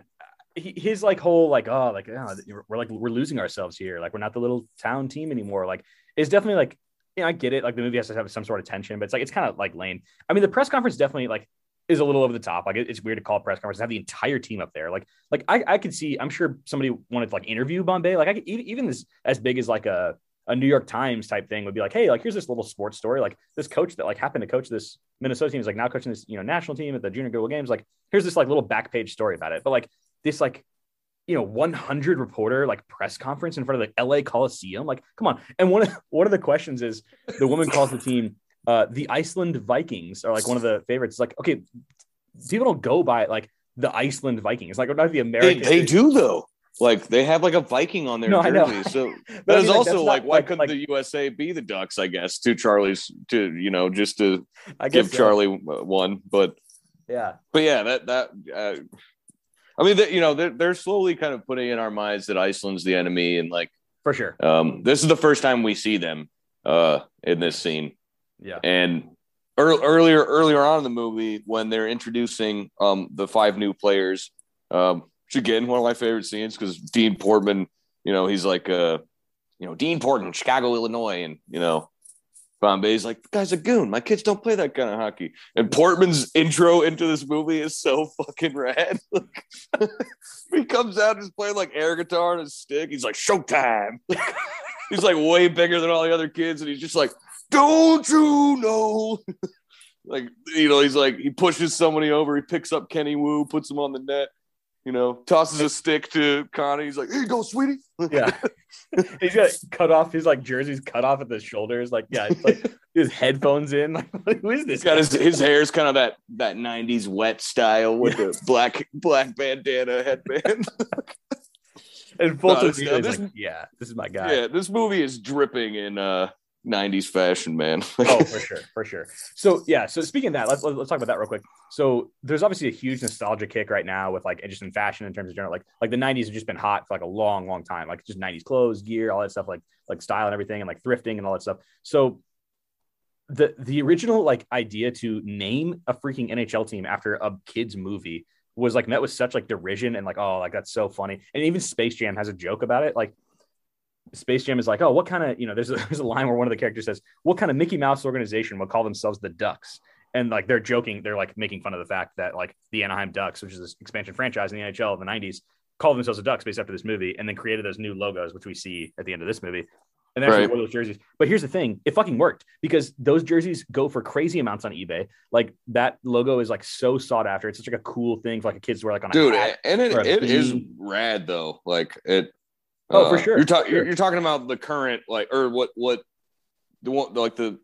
he, his like whole like oh like oh, we're like we're losing ourselves here. Like we're not the little town team anymore. Like it's definitely like you know I get it. Like the movie has to have some sort of tension, but it's like it's kind of like lame. I mean the press conference definitely like is a little over the top. Like it's weird to call press conference have the entire team up there. Like like I, I could see. I'm sure somebody wanted to like interview Bombay. Like I could even this as big as like a a New York Times type thing would be like, hey, like here's this little sports story. Like this coach that like happened to coach this Minnesota team is like now coaching this you know national team at the Junior Global Games. Like here's this like little back page story about it. But like this like you know 100 reporter like press conference in front of the LA Coliseum. Like come on. And one of *laughs* one of the questions is the woman calls the team uh the Iceland Vikings are like one of the favorites. It's like okay, people don't go by like the Iceland Vikings. Like not the They, American. they do though. Like they have like a Viking on their No, jersey. So *laughs* that I also like, why couldn't like, the USA be the Ducks? I guess to Charlie's to you know just to I give so. Charlie one, but Yeah. but yeah, that that uh, I mean, that you know, they're, they're slowly kind of putting in our minds that Iceland's the enemy, and like For sure. um, this is the first time we see them uh, in this scene. Yeah. And ear- earlier earlier on in the movie, when they're introducing um, the five new players, um, which again one of my favorite scenes because Dean Portman, you know, he's like, uh, you know, Dean Portman, Chicago, Illinois, and you know. Bombay's like, the guy's a goon. My kids don't play that kind of hockey. And Portman's intro into this movie is so fucking rad. *laughs* *laughs* he comes out and is playing like air guitar on a stick. He's like, Showtime. *laughs* he's like way bigger than all the other kids, and he's just like, Don't you know? like, you know, he's like, he pushes somebody over, he picks up Kenny Wu, puts him on the net, you know, tosses a stick to Connie. He's like, Here you go, sweetie. *laughs* Yeah. He's got cut off his like jerseys cut off at the shoulders. Like, yeah, it's like *laughs* his headphones in. *laughs* Like, who is this? He's got guy? his his hair's kind of that that 90s wet style with the black black bandana headband. and full No, to this- the this- like, yeah, this is my guy. yeah, this movie is dripping in uh 90s fashion, man. *laughs* oh, for sure, for sure. So yeah, so speaking of that, let's let's talk about that real quick. So there's obviously a huge nostalgia kick right now with like just in fashion in terms of general like like the 90s have just been hot for like a long, long time. Like just 90s clothes, gear, all that stuff, like like style and everything, and like thrifting and all that stuff. So the the original like idea to name a freaking NHL team after a kids movie was like met with such like derision and like oh like that's so funny. And even Space Jam has a joke about it. Like Space Jam is like, oh, what kind of, you know, there's a, *laughs* there's a line where one of the characters says, what kind of Mickey Mouse organization would call themselves the Ducks? And like they're joking, they're like making fun of the fact that like the Anaheim Ducks, which is this expansion franchise in the NHL of the 90s, called themselves the Ducks based after this movie and then created those new logos, which we see at the end of this movie. And that's Right. wore those jerseys. But here's the thing it fucking worked because those jerseys go for crazy amounts on eBay. Like that logo is like so sought after. It's such like a cool thing for like a kids to wear like on a dude hat. and it, it is rad though like it Oh, for sure, you're, talking sure. you're, you're talking about the current like or what what the one like the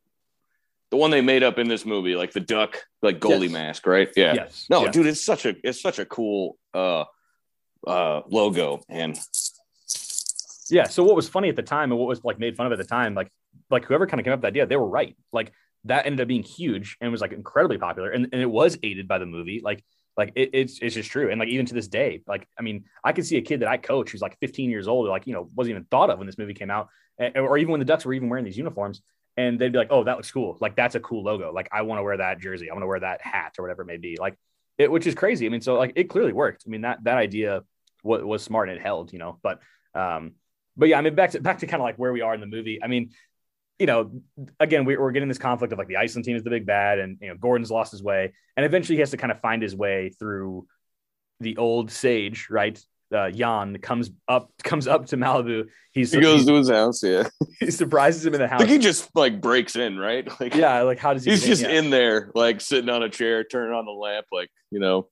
the one they made up in this movie like the duck like goalie Yes. mask right yeah Yes. no yes. dude it's such a it's such a cool uh uh logo and Yeah. So what was funny at the time and what was like made fun of at the time, like like whoever kind of came up with the idea, they were right. Like that ended up being huge and was like incredibly popular. And, and it was aided by the movie. Like like it, it's it's just true. And like even to this day, like I mean, I could see a kid that I coach who's like 15 years old, like you know, wasn't even thought of when this movie came out. or even when the Ducks were even wearing these uniforms, and they'd be like, "Oh, that looks cool. Like that's a cool logo. Like I want to wear that jersey. I want to wear that hat or whatever it may be." Like it, which is crazy. I mean, so like it clearly worked. I mean that that idea was, was smart and it held, you know. But um, but yeah, I mean back to back to kind of like where we are in the movie. I mean, you know, again, we, are getting this conflict of like the Iceland team is the big bad, and you know Gordon's lost his way, and eventually he has to kind of find his way through the old sage, right? uh, Jan comes up comes up to Malibu. He's he goes to his house. Yeah, *laughs* he surprises him in the house. Like he just like breaks in, right? *laughs* Like yeah, like how does he? He's just in? Yeah. in there, like sitting on a chair, turning on the lamp, like you know.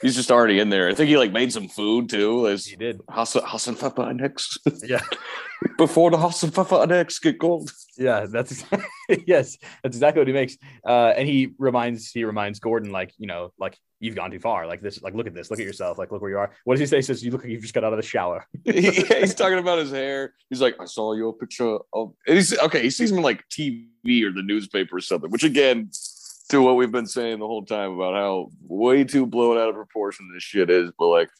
He's just already in there. I think he like made some food too. As he did. Hasenpfeffer next. *laughs* Yeah. *laughs* Before the Hasenpfeffer next get gold. Yeah, that's *laughs* yes, that's exactly what he makes. Uh, and he reminds he reminds Gordon like you know like you've gone too far. Like this, like look at this, look at yourself, like look where you are. What does he say? He says you look like you've just got out of the shower. yeah, he's talking about his hair. He's like, I saw your picture of. And he's okay. He sees him in like TV or the newspaper or something. Which again, to what we've been saying the whole time about how way too blown out of proportion this shit is. But like,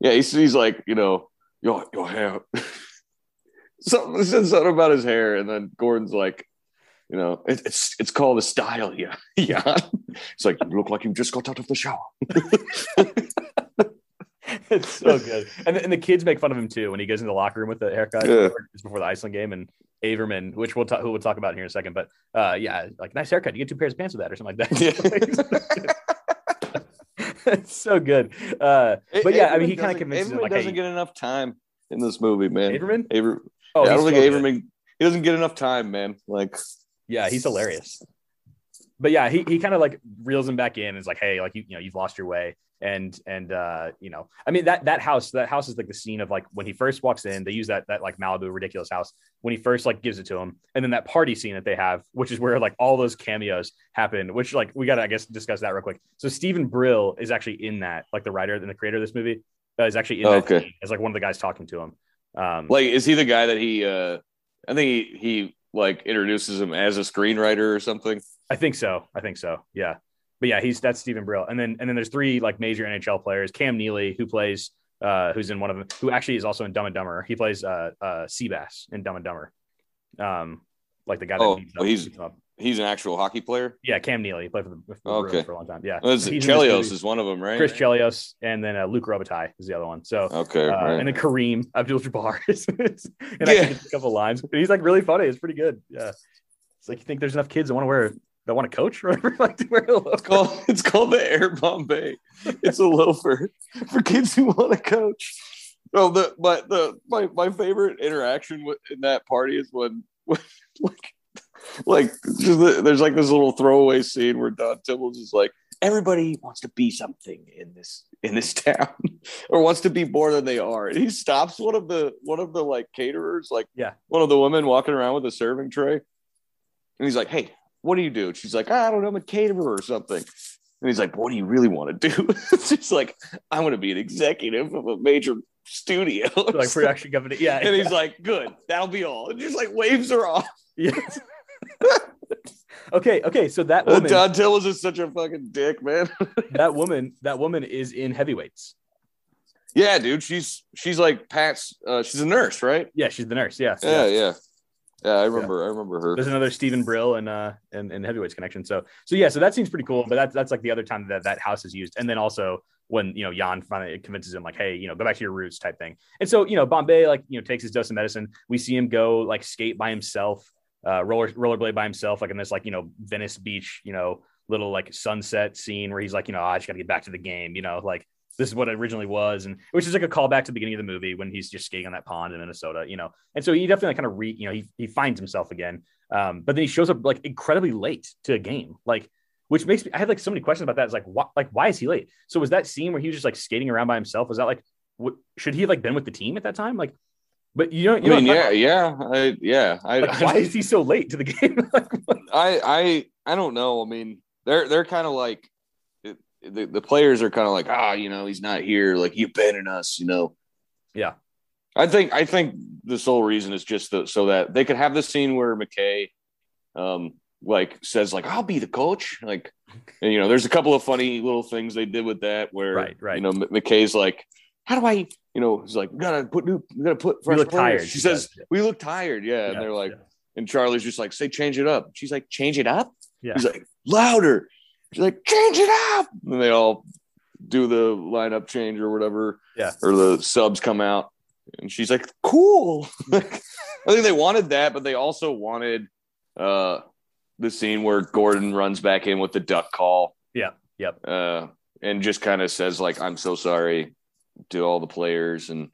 yeah, he's, he's like, you know, your your hair. *laughs* something said something about his hair, and then Gordon's like, you know, it, it's it's called a style, yeah, *laughs* yeah. It's like you look like you just got out of the shower. *laughs* *laughs* it's so good, and, and the kids make fun of him too when he goes in the locker room with the haircut yeah. just before the Iceland game, and Averman, which we'll talk, who we'll talk about here in a second, but uh, yeah, like nice haircut. You get two pairs of pants with that, or something like that. Yeah. *laughs* *laughs* it's so good. Uh, but yeah, I mean, he kind of convinces Averman him like, doesn't hey, get enough time in this movie, man. Averman. Aver, Oh, yeah, I don't think so good. Averman. He doesn't get enough time, man. Like, Yeah, he's hilarious. But yeah, he, he kind of like reels him back in and is like, hey, like you, you know, you've lost your way. And and uh, you know, I mean that that house, that house is like the scene of like when he first walks in, they use that that like Malibu ridiculous house when he first like gives it to him, and then that party scene that they have, which is where like all those cameos happen, which like we gotta I guess discuss that real quick. So Steven Brill is actually in that, like the writer and the creator of this movie, uh, is actually in that Okay. scene as like one of the guys talking to him. Um, like, is he the guy that he? uh I think he he like introduces him as a screenwriter or something. I think so. I think so. Yeah. But yeah, he's that's Steven Brill. And then and then there's three like major NHL players. Cam Neely, who plays uh who's in one of them, who actually is also in Dumb and Dumber. He plays uh uh Seabass in Dumb and Dumber. Um like the guy that Oh, beats well, he's- beats. He's an actual hockey player. yeah, Cam Neely. He played for the, for the Okay. For a long time. Yeah. Well, is it He's in this Chelios is one of them, right? Chris Chelios and then uh, Luc Robitaille is the other one. So Okay, uh, right. and then Kareem Abdul Jabbar *laughs* and Yeah. a couple lines. But he's like really funny. It's pretty good. Yeah. It's like you think there's enough kids that want to wear that want to coach or whatever, *laughs* like to wear a logo. It's called it's called the Air Bombay. It's a loafer for kids who want to coach. No, the but the my, my favorite interaction with, in that party is when, *laughs* when like like there's like this little throwaway scene where Don Tibbles is like everybody wants to be something in this in this *laughs* town or wants to be more than they are and he stops one of the one of the like caterers like Yeah. one of the women walking around with a serving tray and he's like hey what do you do? She's like, I don't know, I'm a caterer or something. And he's like, what do you really want to do? *laughs* She's like, I want to be an executive of a major studio. like production *laughs* company. Yeah. and he's like, good, that'll be all. And just like waves her off. Yes. *laughs* okay. Okay. So that woman, Don Tillis is such a fucking dick, man. that woman, that woman is in heavyweights. yeah, dude. She's she's like Pat's uh, she's a nurse, right? Yeah, she's the nurse. Yeah. Yeah, yeah. Yeah, I remember I remember her. There's another Steven Brill and uh and, and heavyweights connection. So so yeah, so that seems pretty cool. But that's that's like the other time that that house is used. And then also when you know Jan finally convinces him like, hey, you know, go back to your roots type thing. And so you know Bombay like you know takes his dose of medicine. We see him go like skate by himself, uh, roller rollerblade by himself, like in this like you know Venice Beach, you know, little like sunset scene where he's like, you know, "Oh, I just got to get back to the game, you know, like this is what it originally was, and which is like a callback to the beginning of the movie when he's just skating on that pond in Minnesota, you know. And so he definitely kind of re, you know, he he finds himself again. Um, but then he shows up like incredibly late to a game, like which makes me I had like so many questions about that. It's like why like why is he late? So was that scene where he was just like skating around by himself? Was that like what should he have like been with the team at that time? Like, but you don't. I You know mean, yeah, talking yeah, I, yeah. I. Like, why is he so late to the *laughs* game? like. I, I, I don't know. I mean, they're they're kind of like the, the players are kind of like, ah, you know, he's not here. Like you abandoned us, you know. Yeah. I think I think the sole reason is just the, so that they could have the scene where McKay, um, like says like I'll be the coach, like, and you know, there's a couple of funny little things they did with that where, Right, right. you know, McKay's like, how do I you know, he's like, we gotta put new, we gotta put. We fresh look players." tired, She she says, yeah. "We look tired." Yeah, and they're like, yeah. and Charlie's just like, "Say, change it up." She's like, "Change it up." Yeah. He's like, louder. She's like, "Change it up." And they all do the lineup change or whatever. Yeah. Or the subs come out, and she's like, "Cool." *laughs* I think they wanted that, but they also wanted uh the scene where Gordon runs back in with the duck call Yeah. Yep. uh, and just kind of says like I'm so sorry to all the players and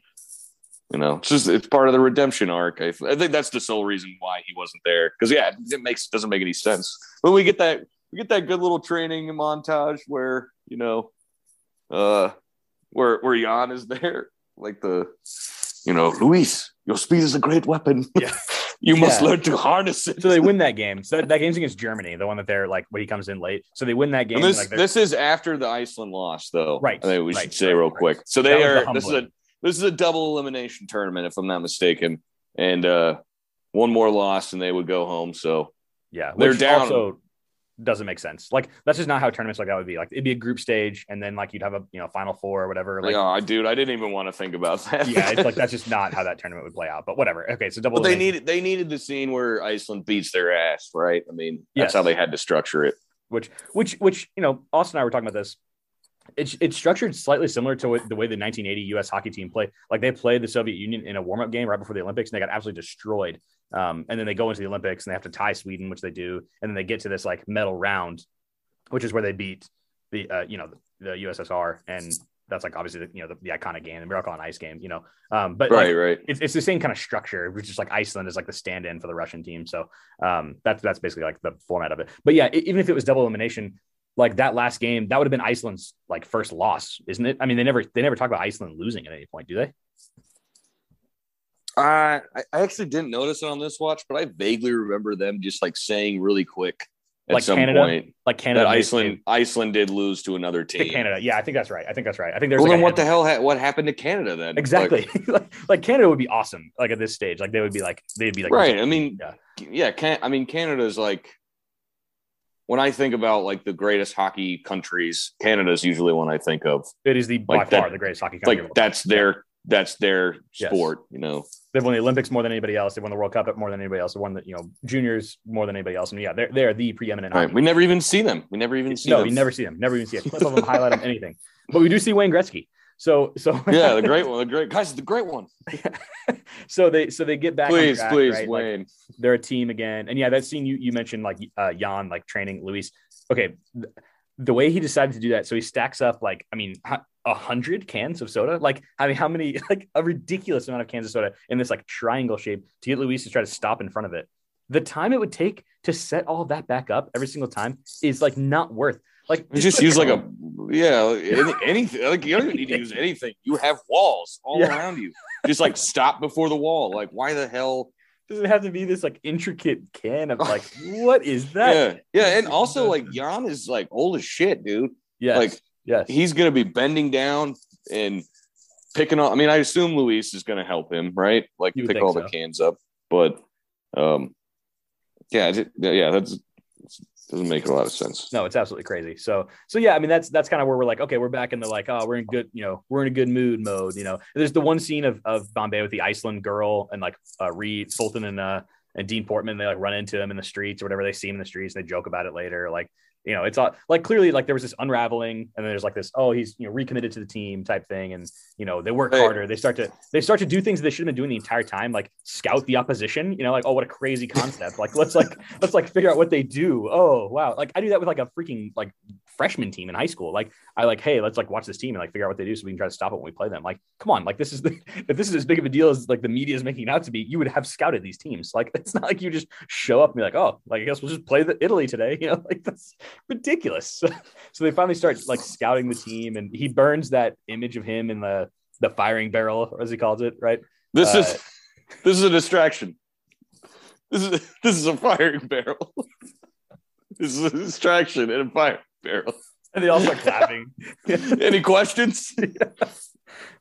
you know it's just it's part of the redemption arc. I, I think that's the sole reason why he wasn't there because yeah, it makes doesn't make any sense. When we get that we get that good little training montage where you know uh where where Jan is there like the you know Luis your speed is a great weapon. *laughs* Yeah. you must Yeah. learn to harness it. So they win that *laughs* game. So that, that game's against Germany, the one that they're like when he comes in late. So they win that game. And this like, this is after the Iceland loss, though. Right, I think we right, should say right, real right. quick. So they are. This is a this is a double elimination tournament, if I'm not mistaken, and uh one more loss and they would go home. So yeah, they're down. Also doesn't make sense. Like that's just not how tournaments like that would be. Like it'd be a group stage, and then like you'd have a you know final four or whatever. Like yeah, I dude, I didn't even want to think about *laughs* that. yeah, it's like that's just not how that tournament would play out. But whatever. Okay, so double. but they needed they needed the scene where Iceland beats their ass, right? I mean, that's Yes. how they had to structure it. which which which you know Austin and I were talking about this. It's it's structured slightly similar to the way the 1980 U.S. hockey team played. Like they played the Soviet Union in a warm up game right before the Olympics, and they got absolutely destroyed. Um, and then they go into the Olympics and they have to tie Sweden, which they do, and then they get to this like medal round, which is where they beat the uh, you know the, the USSR, and that's like obviously the, you know the, the iconic game, the Miracle on Ice game, you know. Um, but like, Right, right. it's, it's the same kind of structure, which is like Iceland is like the stand-in for the Russian team. So um, that's that's basically like the format of it. But yeah, even if it was double elimination, like that last game, that would have been Iceland's like first loss, isn't it? I mean, they never they never talk about Iceland losing at any point, do they? Uh, I, I actually didn't notice it on this watch, but I vaguely remember them just like saying really quick at Like some Canada? point Like Canada, that Iceland Iceland did lose to another to team. Canada. Yeah, I think that's right. I think that's right. I think there's Well, like then what the hell? Ha- what happened to Canada then? Exactly *laughs* like, like Canada would be awesome. Like at this stage, like they would be like they'd be like right. I mean, yeah, yeah. Can I mean Canada's like when I think about like the greatest hockey countries, Canada's usually one I think of. it is the by Like that- far the greatest hockey country. Like that's their that's their Yes. sport. You know. They've won the Olympics more than anybody else. They've won the World Cup more than anybody else. They won the you know juniors more than anybody else. And yeah, they're they're the preeminent. Right. We never even see them. We never even see no, them. you never see them. Never even see a clip of them, highlight them, anything. But we do see Wayne Gretzky. So so *laughs* yeah, the great one. The great guys. The great one. *laughs* so they so they get back. Please, track, please, right? Like, Wayne. they're a team again. And yeah, that scene you you mentioned like uh Jan like training Luis. Okay, th- the way he decided to do that, so he stacks up like I mean a hundred cans of soda. Like I mean, how many *laughs* like a ridiculous amount of cans of soda in this like triangle shape to get Luis to try to stop in front of it. The time it would take to set all that back up every single time is like not worth. Like You just use like a *laughs* yeah any, anything. Like you don't even need to *laughs* use anything. You have walls all Yeah. around you. Just like stop before the wall. Like why the hell? doesn't have to be this like intricate can of like what is that? Yeah, yeah. And also like Jan is like old as shit, dude. Yeah, Like, yes. He's gonna be bending down and picking up. I mean, I assume Luis is gonna help him, right? Like pick all so. the cans up. But um, yeah, yeah. That's doesn't make a lot of sense. no, it's absolutely crazy. So, so yeah, I mean, that's that's kind of where we're like, okay, we're back in the like, oh, we're in good, you know, we're in a good mood mode. You know, there's the one scene of of Bombay with the Iceland girl and like uh, Reed Fulton and uh and Dean Portman. They like run into him in the streets or whatever. They see him in the streets. And they joke about it later. Like, you know, it's all like clearly like there was this unraveling, and then there's like this, oh, he's you know recommitted to the team type thing, and you know they work harder. They start to they start to do things they should have been doing the entire time, like scout the opposition. You know, like oh, what a crazy concept. like let's like *laughs* let's like figure out what they do. Oh wow, like I do that with like a freaking like freshman team in high school. Like I like, hey, let's like watch this team and like figure out what they do so we can try to stop it when we play them. Like, come on, like this is the *laughs* if this is as big of a deal as like the media is making it out to be, you would have scouted these teams. Like *laughs* it's not like you just show up and be like, oh, like I guess we'll just play the Italy today. You know, like that's ridiculous. *laughs* So, they finally start like scouting the team, and he burns that image of him in the the firing barrel, as he calls it, right? This Uh, is this is a distraction. This is *laughs* this is a firing barrel. *laughs* this is a distraction and a firing barrel. And they all start clapping. Any questions?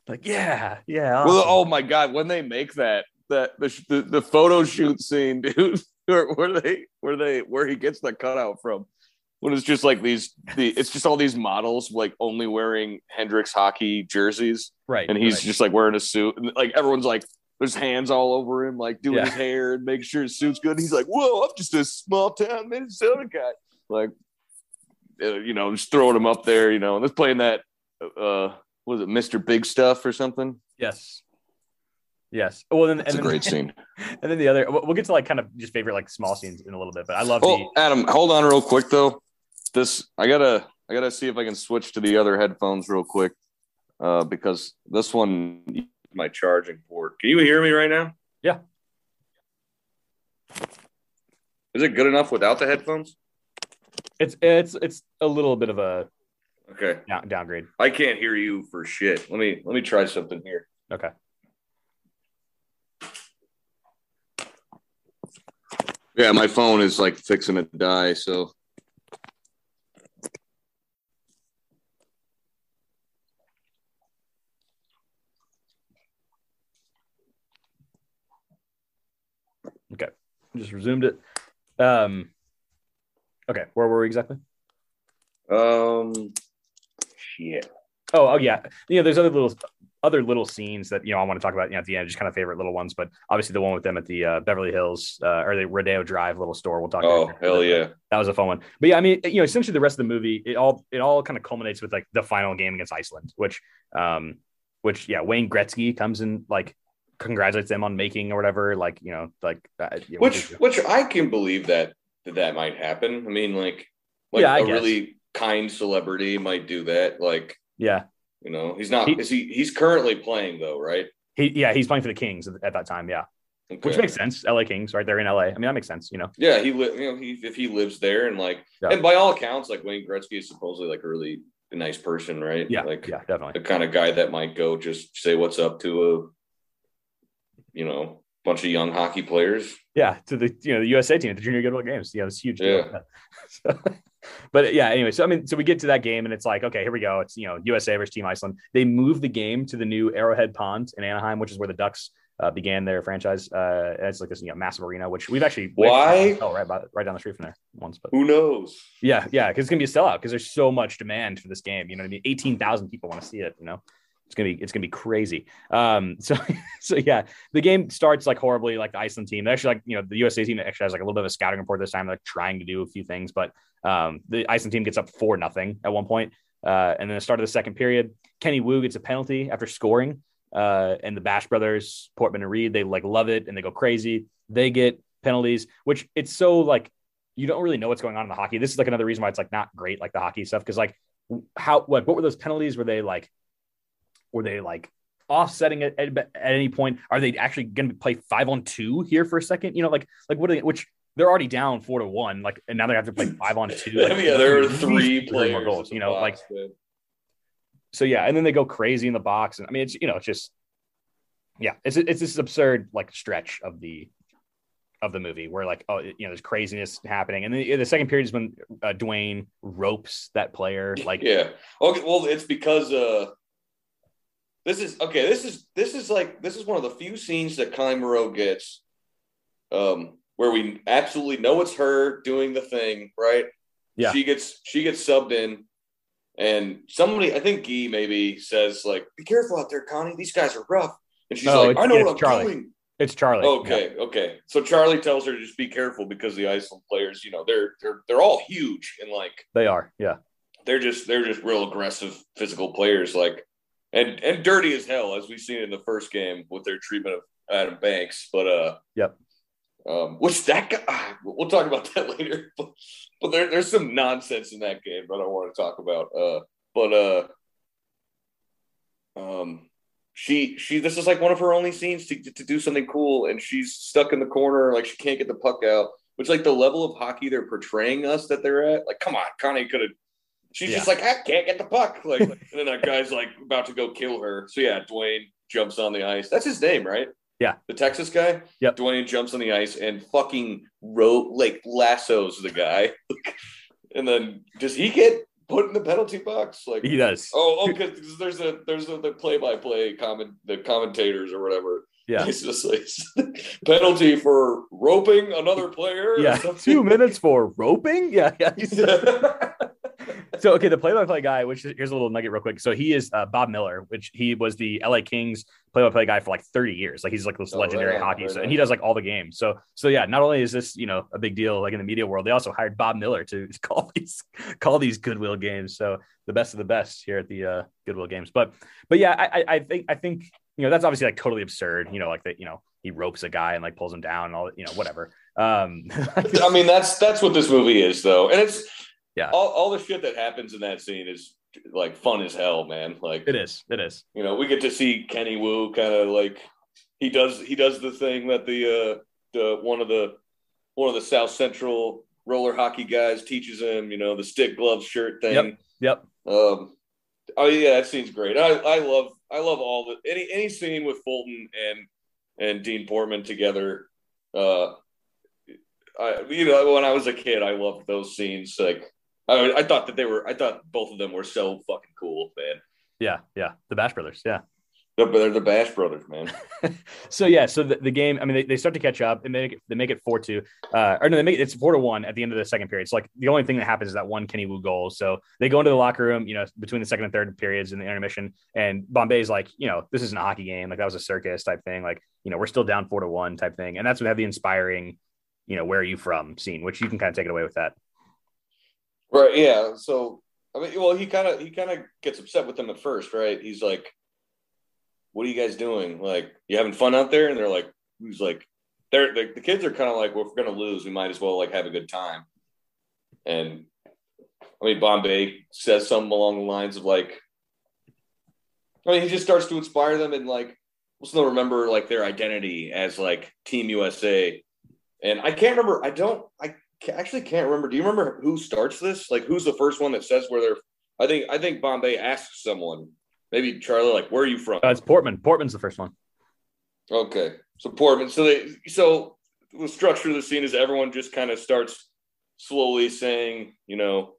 like, yeah, yeah. Well, oh my god, when they make that that the the, the photo shoot scene, dude, where, where they where they where he gets the cutout from, when it's just like these the it's just all these models like only wearing Hendrix hockey jerseys right. and he's right. just like wearing a suit and like everyone's like there's hands all over him like doing Yeah. his hair and making sure his suit's good he's like whoa i'm just a small town minnesota guy like uh, you know just throwing him up there you know and let's playing that uh was it mr big stuff or something yes. Yes. Well, then it's and a then, great scene *laughs* And then the other, we'll we'll get to like kind of just favorite like small scenes in a little bit, but I love oh adam hold on real quick though this i gotta i gotta see if i can switch to the other headphones real quick uh because this one my charging port can you hear me right now Yeah. is it good enough without the headphones it's it's it's a little bit of a okay down, downgrade. I can't hear you for shit. Let me let me try something here. Okay. Yeah, my phone is like fixing to die, so Just resumed it. Um. Okay, where were we exactly? um shit. Oh, oh yeah. You know, there's other little other little scenes that you know I want to talk about you know, at the end, just kind of favorite little ones. But obviously the one with them at the uh, Beverly Hills uh, or the Rodeo Drive little store. We'll talk. Oh about hell yeah. that was a fun one. But yeah, I mean, you know, essentially the rest of the movie, it all it all kind of culminates with like the final game against Iceland, which, um, which yeah, Wayne Gretzky comes in like congratulates them on making or whatever. Like you know, like uh, yeah, Which which I can believe that that, might happen. I mean like like Yeah, a guess. really kind celebrity might do that. Like, yeah, you know, he's not He- is he he's currently playing though, right? he yeah he's playing for the Kings at, at that time. Yeah, which makes sense. L.A. Kings, right? They're in L.A. I mean, that makes sense. You know. Yeah, he li- you know he if he lives there and like Yeah. and by all accounts, like Wayne Gretzky is supposedly like a really nice person, right? Yeah, like yeah, definitely. the kind of guy that might go just say what's up to a you know bunch of young hockey players. Yeah, to the you know the USA team at the Junior Goodwill Games. Yeah, it's huge. deal. Yeah. *laughs* So- but yeah, anyway, so I mean, so we get to that game and it's like, okay, here we go. It's you know USA versus Team Iceland. They move the game to the new Arrowhead Pond in Anaheim, which is where the Ducks uh, began their franchise. Uh, it's like this you know massive arena, which we've actually Why? Oh, right, by, right down the street from there once. But Who knows? yeah, yeah, because it's gonna be a sellout because there's so much demand for this game. You know, what I mean, eighteen thousand people want to see it. You know, it's gonna be it's gonna be crazy. Um, *laughs* so so yeah, the game starts like horribly, like the Iceland team. They actually like you know the USA team actually has like a little bit of a scouting report this time. Like, trying to do a few things, but um, the Iceland team gets up four nothing at one point. Uh, and then the start of the second period, Kenny Wu gets a penalty after scoring. Uh, and the Bash brothers, Portman and Reed, they like love it and they go crazy. They get penalties, which it's so like you don't really know what's going on in the hockey. This is like another reason why it's like not great, like the hockey stuff. Cause like how what what were those penalties? Were they like were they like offsetting it at, at any point? Are they actually going to play five on two here for a second? You know, like like what are they? Which they're already down four to one, like and now they have to play five on two. *laughs* Like, yeah, there are three players. more goals. You know, box, like man. so yeah, and then they go crazy in the box, and I mean it's you know it's just yeah, it's it's this absurd like stretch of the of the movie where like oh you know there's craziness happening, and then the second period is when uh, Dwayne ropes that player like yeah. Okay, well, it's because uh, this is okay. This is this is like this is one of the few scenes that Connie Moreau gets, um, where we absolutely know it's her doing the thing, right? Yeah. She gets she gets subbed in, and somebody I think Guy maybe says like, "Be careful out there, Connie. These guys are rough." And she's No, like, "I know what I'm Charlie. doing." it's Charlie. Okay, okay. So Charlie tells her to just be careful because the Iceland players, you know, they're they're they're all huge and like They are, yeah. they're just they're just real aggressive physical players like and and dirty as hell as we've seen in the first game with their treatment of Adam Banks but uh Yep. um which that guy ah, we'll talk about *laughs* that later but, but there, there's some nonsense in that game that I want to talk about uh but uh um she she this is like one of her only scenes to, to do something cool and she's stuck in the corner like she can't get the puck out which like the level of hockey they're portraying us that they're at like come on Connie could have she's Yeah. just like I can't get the puck like *laughs* and then that guy's like about to go kill her so yeah Dwayne jumps on the ice that's his name right Yeah. the Texas guy Yep. Dwayne jumps on the ice and fucking rope like lassos the guy *laughs* and then does he get put in the penalty box? Like he does. Oh, oh, because there's a there's a the play by play comment the commentators or whatever. Yeah, it's just like *laughs* penalty for roping another player. Yeah, two minutes for roping. Yeah, yeah. So okay, the play-by-play guy, which here's a little nugget real quick. So he is uh, Bob Miller, which he was the LA Kings play-by-play guy for like 30 years. Like he's like this oh, legendary right hockey, right so, and he does like all the games. So so yeah, not only is this you know a big deal like in the media world, they also hired Bob Miller to *laughs* call these call these Goodwill games. So the best of the best here at the uh, Goodwill games. But but yeah, I, I think I think you know that's obviously like totally absurd. You know, like that you know he ropes a guy and like pulls him down and all you know whatever. Um, *laughs* I mean that's that's what this movie is though, and it's yeah. All, all the shit that happens in that scene is like fun as hell man. Like it is. It is. you know we get to see kenny wu kind of like he does he does the thing that the uh the one of the one of the south central roller hockey guys teaches him you know the stick glove shirt thing. Yep. Yep. Um oh yeah that scene's great. I i love i love all the any any scene with fulton and and dean portman together uh I, you know, when I was a kid, I loved those scenes. Like, I, I thought that they were. I thought both of them were so fucking cool, man. Yeah, yeah, the Bash Brothers. Yeah, they're the Bash Brothers, man. *laughs* so yeah, so the, the game. I mean, they, they start to catch up and they make it, they make it four two. Uh, or no, they make it, it's four to one at the end of the second period. So like the only thing that happens is that one Kenny Wu goal. So they go into the locker room, you know, between the second and third periods in the intermission, and Bombay's like, you know, this isn't a hockey game. Like that was a circus type thing. Like you know, we're still down four to one type thing, and that's what have the inspiring, you know, where are you from scene, which you can kind of take it away with that. Right. Yeah. So I mean, well, he kind of he kind of gets upset with them at first, right? He's like, "What are you guys doing? Like, you having fun out there?" And they're like, "Who's like?" They're the, the kids are kind of like, well, "If we're gonna lose, we might as well like have a good time." And I mean, Bombay says something along the lines of like, I mean, he just starts to inspire them and like, let's not remember like their identity as like Team USA. And I can't remember. I don't. I actually can't remember. Do you remember who starts this? Like, who's the first one that says where they're? I think I think Bombay asks someone, maybe Charlie, like, where are you from? Uh, it's Portman. Portman's the first one. Okay, so Portman. So they so the structure of the scene is everyone just kind of starts slowly saying, you know,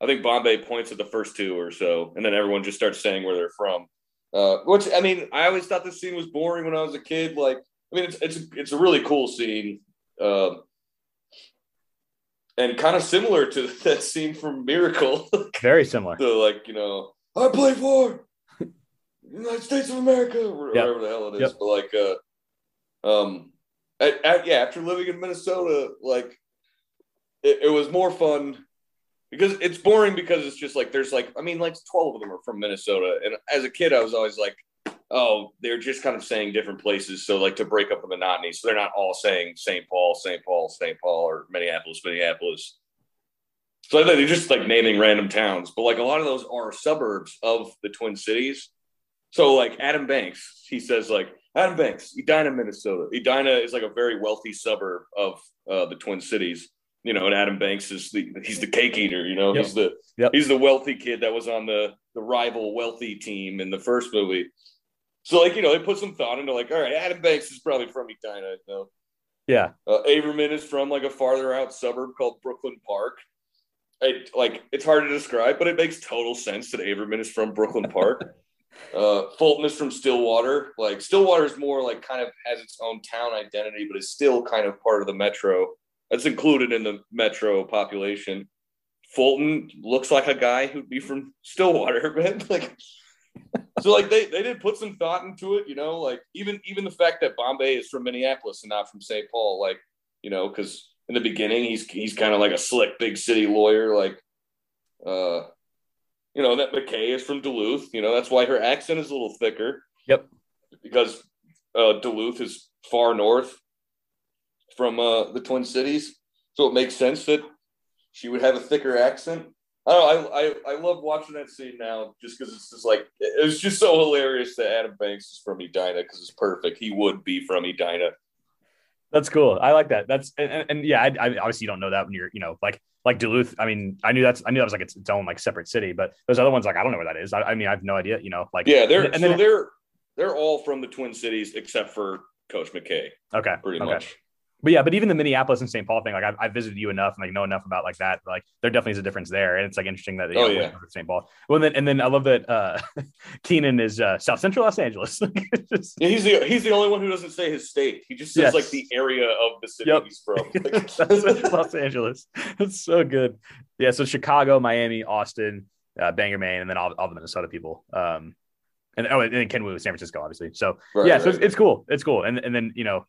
I think Bombay points at the first two or so, and then everyone just starts saying where they're from. Uh, which I mean, I always thought this scene was boring when I was a kid. Like, I mean, it's it's it's a really cool scene. Uh, and kind of similar to *laughs* that scene from Miracle. *laughs* Very similar. so like you know, I play for United States of America, or yep. whatever the hell it is. Yep. But like, uh, um, at, at, yeah, after living in Minnesota, like it, it was more fun because it's boring because it's just like there's like I mean like twelve of them are from Minnesota, and as a kid I was always like oh, they're just kind of saying different places. So like to break up the monotony. So they're not all saying St. Paul, St. Paul, St. Paul, or Minneapolis, Minneapolis. So I think they're just like naming random towns, but like a lot of those are suburbs of the Twin Cities. So like Adam Banks, he says like Adam Banks, Edina, Minnesota. Edina is like a very wealthy suburb of uh, the Twin Cities. You know, and Adam Banks is the he's the cake eater. You know, yep. he's the yep. he's the wealthy kid that was on the the rival wealthy team in the first movie. So like you know they put some thought into like all right Adam Banks is probably from Edina. Know? Yeah. Uh, Averman is from like a farther out suburb called Brooklyn Park. It, like it's hard to describe, but it makes total sense that Averman is from Brooklyn Park. *laughs* uh, Fulton is from Stillwater. Like Stillwater is more like kind of has its own town identity, but is still kind of part of the metro. That's included in the metro population. Fulton looks like a guy who'd be from Stillwater, *laughs* man. Like so like they, they did put some thought into it, you know, like even even the fact that Bombay is from Minneapolis and not from St. Paul, like, you know, because in the beginning he's he's kind of like a slick big city lawyer, like uh you know, that McKay is from Duluth, you know, that's why her accent is a little thicker. Yep. Because uh Duluth is far north from uh the Twin Cities. So it makes sense that she would have a thicker accent. I don't I, I, I love watching that scene now just because it's just like it was just so hilarious that Adam Banks is from Edina because it's perfect. He would be from Edina. That's cool. I like that. That's and, and, and yeah, I, I, obviously you don't know that when you're you know like like Duluth. I mean, I knew that's I knew that was like its, its own like separate city, but those other ones like I don't know where that is. I, I mean, I have no idea. You know, like yeah, they're and, so then, they're they're all from the Twin Cities except for Coach McKay. Okay, pretty okay. much. But yeah, but even the Minneapolis and St. Paul thing, like I've, I've, visited you enough and like know enough about like that. Like there definitely is a difference there, and it's like interesting that they oh, yeah. St. Paul. Well, then and then I love that uh *laughs* Kenan is uh, South Central Los Angeles. *laughs* just, yeah, he's the he's the only one who doesn't say his state. He just says yes. like the area of the city yep. he's from. *laughs* Like, Los Angeles. That's so good. Yeah, so Chicago, Miami, Austin, uh, Bangor, Maine, and then all, all the Minnesota people. Um, and oh, and then Kenwood, San Francisco, obviously. So right, yeah, so it's, it's, cool. It's cool. And and then you know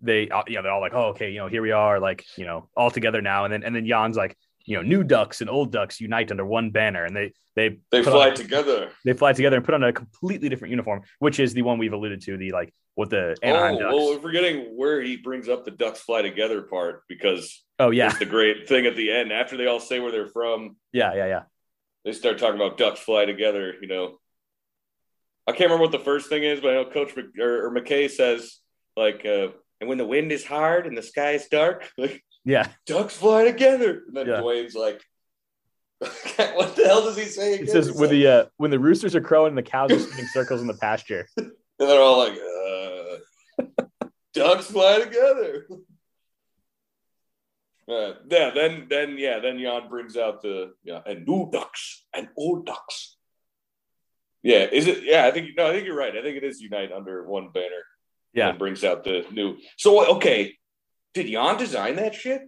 they uh, you know they're all like, oh okay, you know here we are, like you know all together now. And then and then Jan's like, you know, new ducks and old ducks unite under one banner, and they they they fly on, together. They fly together and put on a completely different uniform, which is the one we've alluded to, the like what the Anaheim oh, Ducks. Well, we're forgetting where he brings up the ducks fly together part because oh yeah, it's the great thing at the end after they all say where they're from. Yeah, yeah, yeah. They start talking about ducks fly together. You know, I can't remember what the first thing is, but I know Coach Mc, or, or McKay says like, uh, and when the wind is hard and the sky is dark, *laughs* like yeah, ducks fly together. And then yeah. Dwayne's like, *laughs* what the hell does he say? Again? He says when like, the uh, when the roosters are crowing and the cows are spinning circles in the pasture. *laughs* And they're all like, uh, ducks fly together. Uh, yeah, then then yeah, then Jan brings out the yeah, and new ducks and old ducks. Yeah, is it? Yeah, I think no, I think you're right. I think it is unite under one banner. Yeah, and brings out the new. So okay, did Jan design that shit?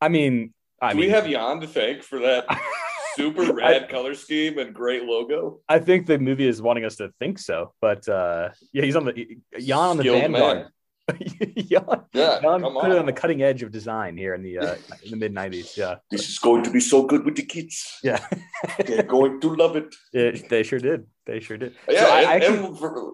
I mean, I Do mean, we have Jan to thank for that *laughs* super rad I, color scheme and great logo. I think the movie is wanting us to think so, but uh, yeah, he's on the Jan on the Skilled vanguard. *laughs* Jan, yeah, Jan put on. it on the cutting edge of design here in the uh, *laughs* in the mid '90s. Yeah, this is going to be so good with the kids. Yeah, they're going to love it. Yeah, they sure did. They sure did. Yeah, so and, I actually, for,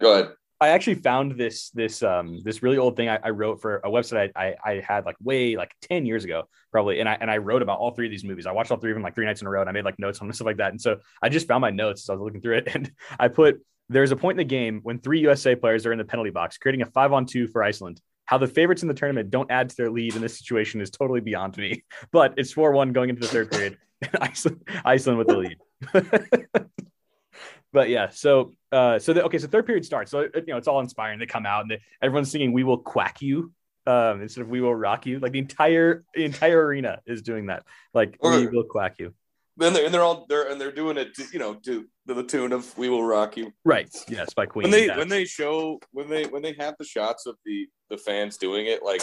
go ahead. I actually found this this um this really old thing I, I wrote for a website I, I, I had like way like 10 years ago probably and I and I wrote about all three of these movies. I watched all three of them like three nights in a row and I made like notes on them *laughs* stuff like that. And so I just found my notes as I was looking through it *laughs* and I put there's a point in the game when three USA players are in the penalty box creating a five on two for Iceland. How the favorites in the tournament don't add to their lead in this situation is totally beyond me. *laughs* But it's 4 1 going into the third period. Iceland, Iceland with the lead. But yeah, so uh, so the, okay, so third period starts. So you know it's all inspiring. They come out and they, everyone's singing "We will quack you" um, instead of "We will rock you." Like the entire the entire arena is doing that. Like or, "We will quack you." Then they're and they're all they're and they're doing it, to, you know, to, to the tune of "We will rock you." Right. Yes, by Queen. When they when they show when they when they have the shots of the the fans doing it, like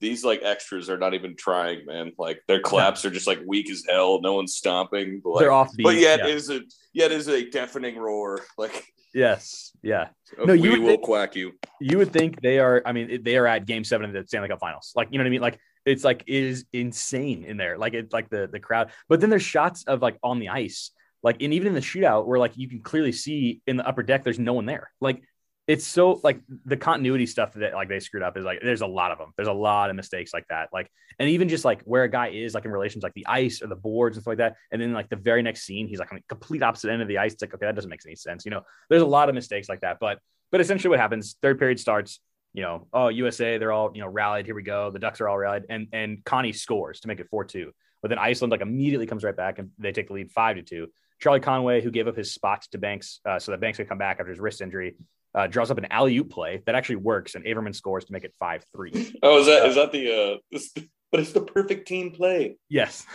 these like extras are not even trying, man. Like their claps are just like weak as hell. No one's stomping. But, like, They're off. But yet yeah. is a yet is a deafening roar. *laughs* Like yes, yeah. No, you will think, quack you. You would think they are. I mean, they are at Game Seven of the Stanley Cup Finals. Like you know what I mean? Like it's like it is insane in there. Like it's like the the crowd. But then there's shots of like on the ice. Like and even in the shootout where like you can clearly see in the upper deck there's no one there. Like it's so like the continuity stuff that like they screwed up is like there's a lot of them. There's a lot of mistakes like that. Like and even just like where a guy is like in relations like the ice or the boards and stuff like that. And then like the very next scene, he's like on the complete opposite end of the ice. It's like okay, that doesn't make any sense. You know, there's a lot of mistakes like that. But but essentially what happens, third period starts. You know, oh USA, they're all you know rallied. Here we go. The Ducks are all rallied, and and Connie scores to make it four two. But then Iceland like immediately comes right back and they take the lead five to two. Charlie Conway, who gave up his spot to Banks uh, so that Banks could come back after his wrist injury, uh, draws up an alley oop play that actually works, and Averman scores to make it five three. *laughs* Oh, is that uh, is that the? Uh, this, but it's the perfect team play. Yes. Is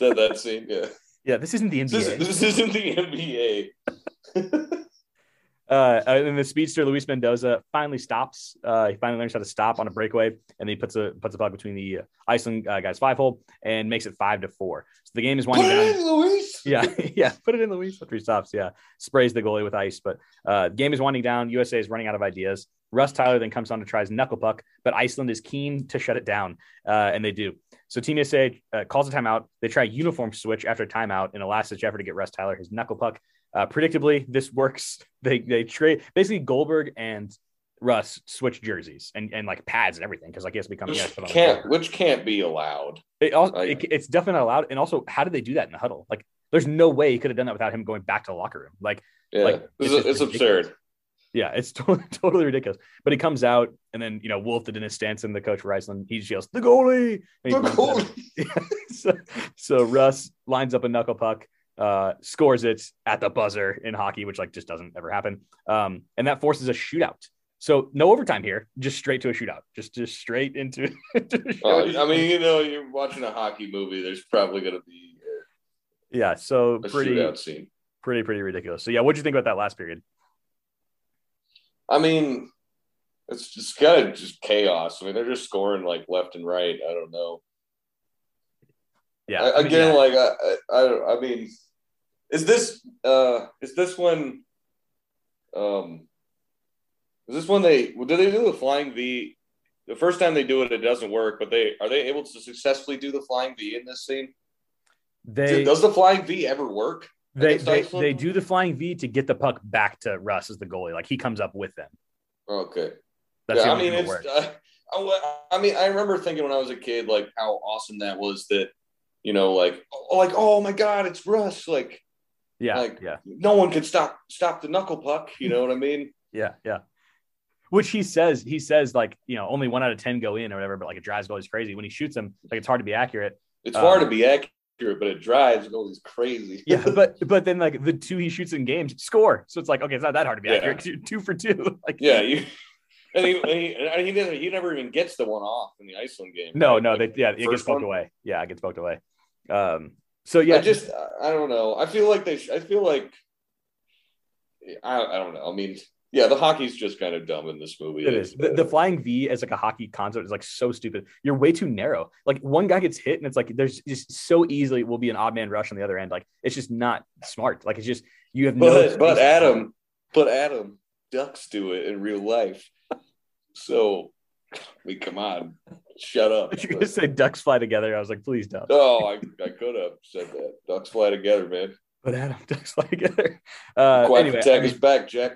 that that scene? Yeah. *laughs* Yeah, this isn't the NBA. This, this isn't the NBA. *laughs* Uh, and the speedster Luis Mendoza finally stops. Uh, he finally learns how to stop on a breakaway, and then he puts a puts a puck between the Iceland uh, guys five hole and makes it five to four. So the game is winding put down. Luis. Yeah, *laughs* yeah, put it in, Luis. He stops, yeah, sprays the goalie with ice. But uh, the game is winding down. USA is running out of ideas. Russ Tyler then comes on to try his knuckle puck, but Iceland is keen to shut it down, uh, and they do. So Team USA uh, calls a timeout. They try uniform switch after timeout in a last ditch effort to get Russ Tyler his knuckle puck. Uh, predictably, this works. *laughs* They they trade basically Goldberg and Russ switch jerseys and, and like pads and everything because like he has to become which can't which can't be allowed. It also, like, it, it's definitely not allowed. And also, how did they do that in the huddle? Like, there's no way he could have done that without him going back to the locker room. Like, yeah, like it's, it's, it's absurd. Yeah, it's *laughs* totally, totally ridiculous. But he comes out, and then you know Wolf, the Dennis and the coach for Iceland, he yells, "The goalie!" The goalie. *laughs* so, so Russ lines up a knuckle puck uh, scores it at the buzzer in hockey, which like just doesn't ever happen. Um, and that forces a shootout. So no overtime here, just straight to a shootout, just just straight into. *laughs* uh, I mean, you know, you're watching a hockey movie. There's probably going to be yeah, so a pretty shootout scene. pretty pretty ridiculous. So yeah, what'd you think about that last period? I mean, it's just kind of just chaos. I mean, they're just scoring like left and right. I don't know. Yeah, I, I mean, again, yeah. like I, I, I, mean, is this uh is this one? um is this one they do they do the flying V? The first time they do it, it doesn't work. But they are they able to successfully do the flying V in this scene? they Does the flying V ever work? they they, they do the flying V to get the puck back to Russ as the goalie. Like he comes up with them. Okay. That's yeah, I mean, it's. Uh, *laughs* I, I mean, I remember thinking when I was a kid, like how awesome that was. That you know, like, oh, like, oh my god, it's Russ! Like, yeah, like- yeah, no one can stop stop the knuckle puck. You know what I mean? *laughs* yeah, yeah. Which he says, he says like you know only one out of ten go in or whatever, but like it drives goalies crazy when he shoots them. Like it's hard to be accurate. It's Um, hard to be accurate, but it drives goalies crazy. Yeah, *laughs* but but then like the two he shoots in games score, so it's like okay, it's not that hard to be Yeah. accurate. you're Two for two, *laughs* like yeah, you. And he, and he, and he doesn't. He never even gets the one off in the Iceland game. No, right? no, Like, they, yeah, it gets poked one? away. Yeah, it gets poked away. Um, so yeah, I just, I don't know. I feel like they. sh- I feel like. I, I don't know. I mean, yeah, the hockey's just kind of dumb in this movie. it is the, the flying V as like a hockey concept is like so stupid. You're way too narrow. Like one guy gets hit, and it's like there's just so easily will be an odd man rush on the other end. Like it's just not smart. Like it's just you have no. But but. Adam, but Adam, ducks do it in real life. So, I mean, come on, shut up. You're gonna say ducks fly together. I was like, please don't. Oh, I, I could have said that. Ducks fly together, man. But Adam, *laughs* ducks fly together. Uh, Quack anyway, attack I mean, is back, Jack.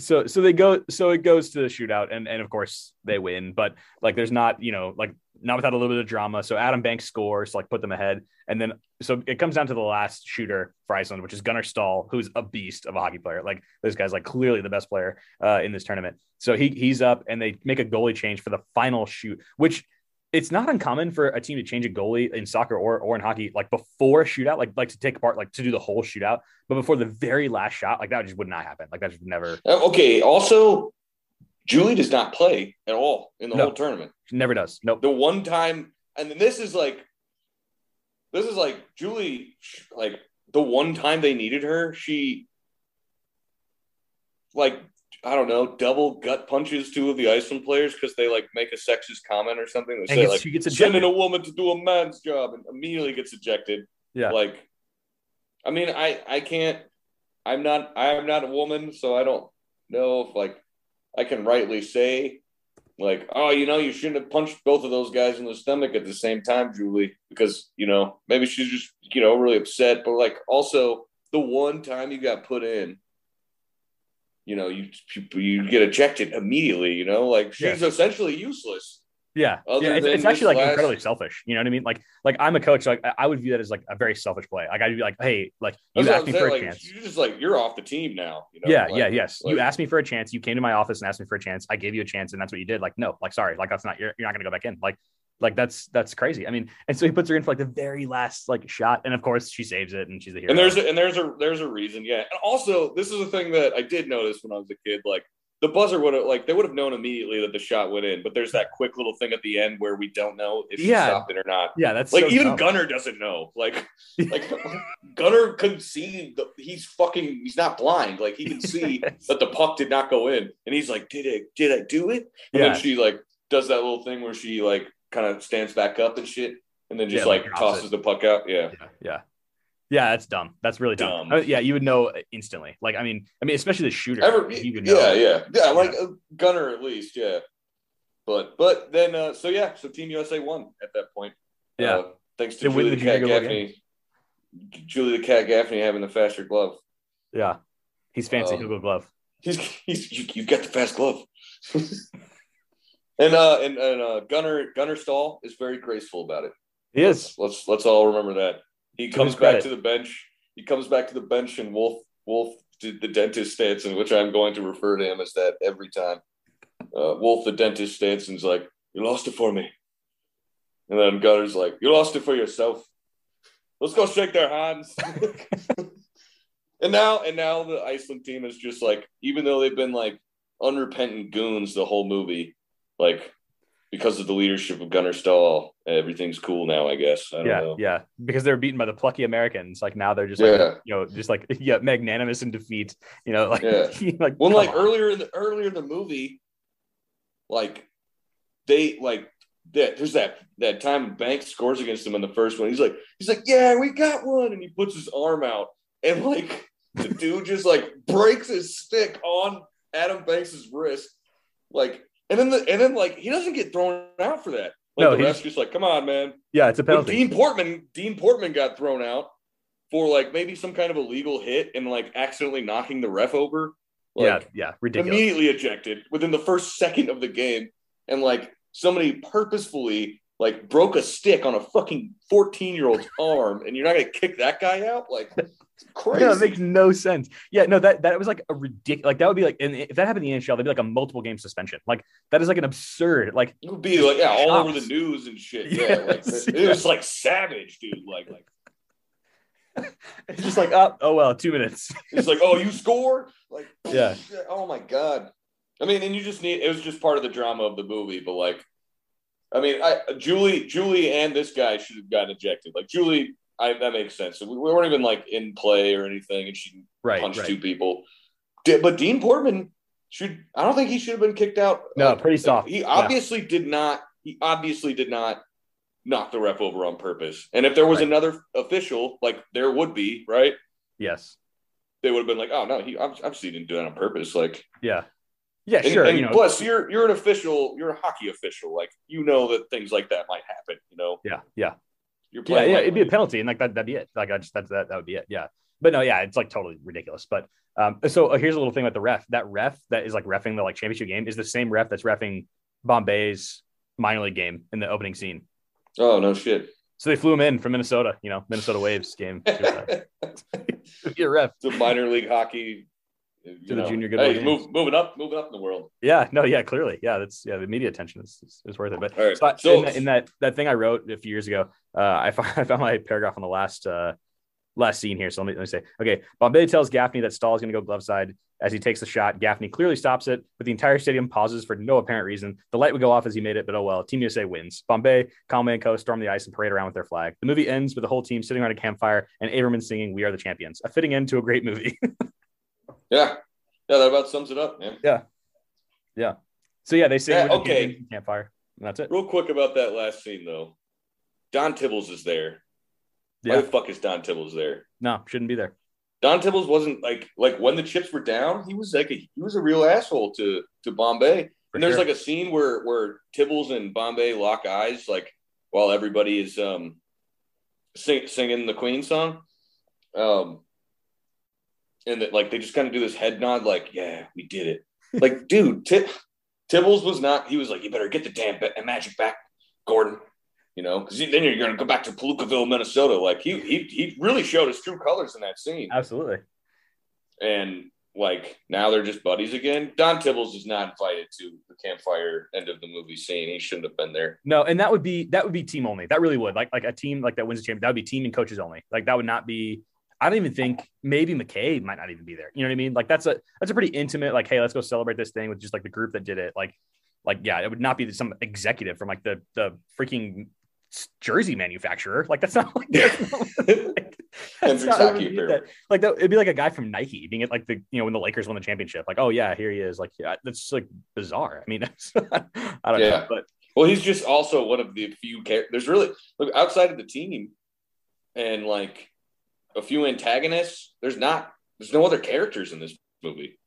So so they go so it goes to the shootout and and of course they win but like there's not you know like not without a little bit of drama. So adam banks scores like put them ahead. And then so it comes down to the last shooter for iceland which is gunnar stahl who's a beast of a hockey player. Like this guy's like clearly the best player uh, in this tournament. So he he's up and they make a goalie change for the final shoot which it's not uncommon for a team to change a goalie in soccer or, or in hockey like before a shootout like like to take apart like to do the whole shootout but before the very last shot like that just would not happen like that just never Uh, Okay. Also, Julie does not play at all in the No. whole tournament. Never does. Nope. The one time, and then this is like, this is like Julie, like the one time they needed her, she, like, I don't know, double gut punches two of the Iceland players because they like make a sexist comment or something. They And say gets, like, she gets sending a woman to do a man's job and immediately gets ejected. Yeah. Like, I mean, I I can't. I'm not. I'm not a woman, so I don't know if like I can rightly say like, oh, you know, you shouldn't have punched both of those guys in the stomach at the same time, Julie, because you know maybe she's just you know really upset, but like also the one time you got put in. You know, you you, you get ejected immediately. You know, like she's essentially useless. Yeah. Yeah. It's, it's actually like last- incredibly selfish. You know what I mean? Like, like I'm a coach. So like, I- would view that as like a very selfish play. Like I'd be like, hey, like you That's asked me for a like, chance. You're just like you're off the team now. You know? yeah. Like- yeah. Yes. you asked me for a chance. You came to my office and asked me for a chance. I gave you a chance, and that's what you did. Like, no, like, sorry, like that's not. You're, you're not gonna go back in. Like, like that's that's crazy. I mean, and so he puts her in for like the very last like shot, and of course she saves it, and she's the hero. And there's a, and there's a there's a reason, yeah. And also, this is a thing that I did notice when I was a kid. Like the buzzer would have like they would have known immediately that the shot went in, but there's that quick little thing at the end where we don't know if she Yeah. stopped it or not. yeah, that's Like so even dumb. Gunnar doesn't know. Like *laughs* like Gunnar can see the, he's fucking he's not blind. Like he can see *laughs* that the puck did not go in, and he's like, "Did it? Did I do it?" And Yeah. then she like does that little thing where she like kind of stands back up and shit, and then just Yeah, like like, tosses it. the puck out. Yeah, yeah, yeah, yeah. That's dumb. That's really dumb. Dumb. Uh, yeah, you would know instantly. Like, I mean, I mean, especially the shooter. Ever, would know. yeah, yeah, yeah. Like uh, Gunnar at least, yeah. But but then uh, so yeah, so Team USA won at that point. Yeah. Uh, thanks to Julie the Cat Gaffney. Julie the Cat Gaffney having the faster glove. Yeah. He's fancy. Um, He'll go glove. He's he's you, you've got the fast glove. *laughs* and uh and, and uh Gunnar Gunnar Stahl is very graceful about it. He is. Let's let's all remember that. He To comes back to the bench. He comes back to the bench and Wolf Wolf did the dentist Stansson, in which I'm going to refer to him as that every time. Uh, Wolf the dentist stance and's like, You lost it for me. And then Gunnar's like, You lost it for yourself. Let's go shake their hands. *laughs* and now and now the Iceland team is just like, even though they've been like unrepentant goons the whole movie. Like because of the leadership of Gunnar Stahl, everything's cool now. I guess. I don't yeah, know. yeah, because they're beaten by the plucky Americans. Like now they're just like Yeah. you know just like *laughs* yeah magnanimous in defeat. You know like Yeah. *laughs* like Well, like on. earlier in the earlier in the movie, like they like that. There's that that time Banks scores against him in the first one. He's like, he's like, yeah, we got one, and he puts his arm out, and like the dude just like breaks his stick on Adam Banks's wrist, like, and then the and then like he doesn't get thrown out for that. Like No, the he's- ref's just like, come on, man. yeah, it's a But penalty. Dean Portman, Dean Portman got thrown out for like maybe some kind of illegal hit and like accidentally knocking the ref over. Like, yeah, yeah, ridiculous. immediately ejected within the first second of the game, and like somebody purposefully like broke a stick on a fucking fourteen year old's *laughs* arm, and you're not gonna kick that guy out? Like, crazy. Yeah, it makes no sense. Yeah, no, that that was like a ridiculous. Like that would be like, and if that happened in the NHL, that'd be like a multiple game suspension. Like that is like an absurd. Like it would be like yeah, all over the news and shit. *laughs* Yeah, like Yes, it was like savage, dude. Like, like *laughs* it's just like, oh, oh well, two minutes. *laughs* it's like, oh, you score? Like, Yeah. Oh my god. I mean, and you just need. It was just part of the drama of the movie, but like, I mean, I Julie, Julie, and this guy should have gotten ejected. Like Julie, I, that makes sense. We, we weren't even like in play or anything, and she Right, punched right. two people. But Dean Portman should. I don't think he should have been kicked out. No, Like, pretty soft. He Yeah. obviously did not. He obviously did not knock the ref over on purpose. And if there was Right. another official, like there would be, right? Yes. They would have been like, "Oh no, he seen him do that on purpose." Like, Yeah. Yeah. and, Sure. and you know. plus, you're you're an official. You're a hockey official. Like, you know that things like that might happen. You know, yeah. Yeah. You're Yeah. playing. Yeah. like- It'd be a penalty, and like that. That'd be it. Like I just that that that would be it. Yeah. But no, yeah, it's like totally ridiculous. But um, so uh, here's a little thing about the ref. That ref that is like refing the like championship game is the same ref that's refing Bombay's minor league game in the opening scene. oh no shit. So they flew him in from Minnesota, you know, Minnesota Waves game. To, uh, to be a ref. the minor league hockey. To the junior good Hey, boy he's games. move, moving up, moving up in the world. Yeah, no, yeah, clearly, yeah, that's yeah, the media attention is is, is worth it. But right, so, so- in, that, in that that thing I wrote a few years ago, uh, I found *laughs* I found my paragraph on the last uh, last scene here. So let me let me say, okay, Bombay tells Gaffney that Stahl is going to go glove side as he takes the shot. Gaffney clearly stops it, but the entire stadium pauses for no apparent reason. The light would go off as he made it, but oh well. Team USA wins. Bombay, and Co. storm the ice and parade around with their flag. The movie ends with the whole team sitting around a campfire and Averman singing "We Are the Champions," a fitting end to a great movie. *laughs* Yeah, yeah, that about sums it up, man. Yeah. Yeah. So yeah, they say Yeah, "We're the okay. Campfire, and that's it. Real quick about that last scene though. Don Tibbles is there. Why the fuck is Don Tibbles there? no, shouldn't be there. Don Tibbles wasn't like like when the chips were down, he was like a, he was a real asshole to to Bombay. For and there's sure. like a scene where where Tibbles and Bombay lock eyes, like while everybody is um sing, singing the Queen song, um, and that like they just kind of do this head nod, like yeah, we did it. like, dude, Tib- Tibbles was not. He was like, you better get the damn magic back, Gordon. You know, because then you're going to go back to Palookaville, Minnesota. Like he he he really showed his true colors in that scene Absolutely. and like now they're just buddies again. Don Tibbles is not invited to the campfire end of the movie scene. He shouldn't have been there. No, and that would be that would be team only. That really would like like a team like that wins the championship. That would be team and coaches only. Like that would not be. I don't even think maybe McKay might not even be there. You know what I mean? Like that's a that's a pretty intimate. Like hey, let's go celebrate this thing with just like the group that did it. Like like yeah, it would not be some executive from like the the freaking jersey manufacturer. Like that's not *laughs* like, that's not, *laughs* like, that's not how Hockey we do Apparel. that. Like that, it'd be like a guy from Nike being at like the you know when the Lakers won the championship. Like oh yeah, here he is. Like yeah, that's like bizarre. I mean, *laughs* I don't know, Yeah. but Well, he's just also one of the few characters. There's really look outside of the team and like a few antagonists. There's not. There's no other characters in this movie.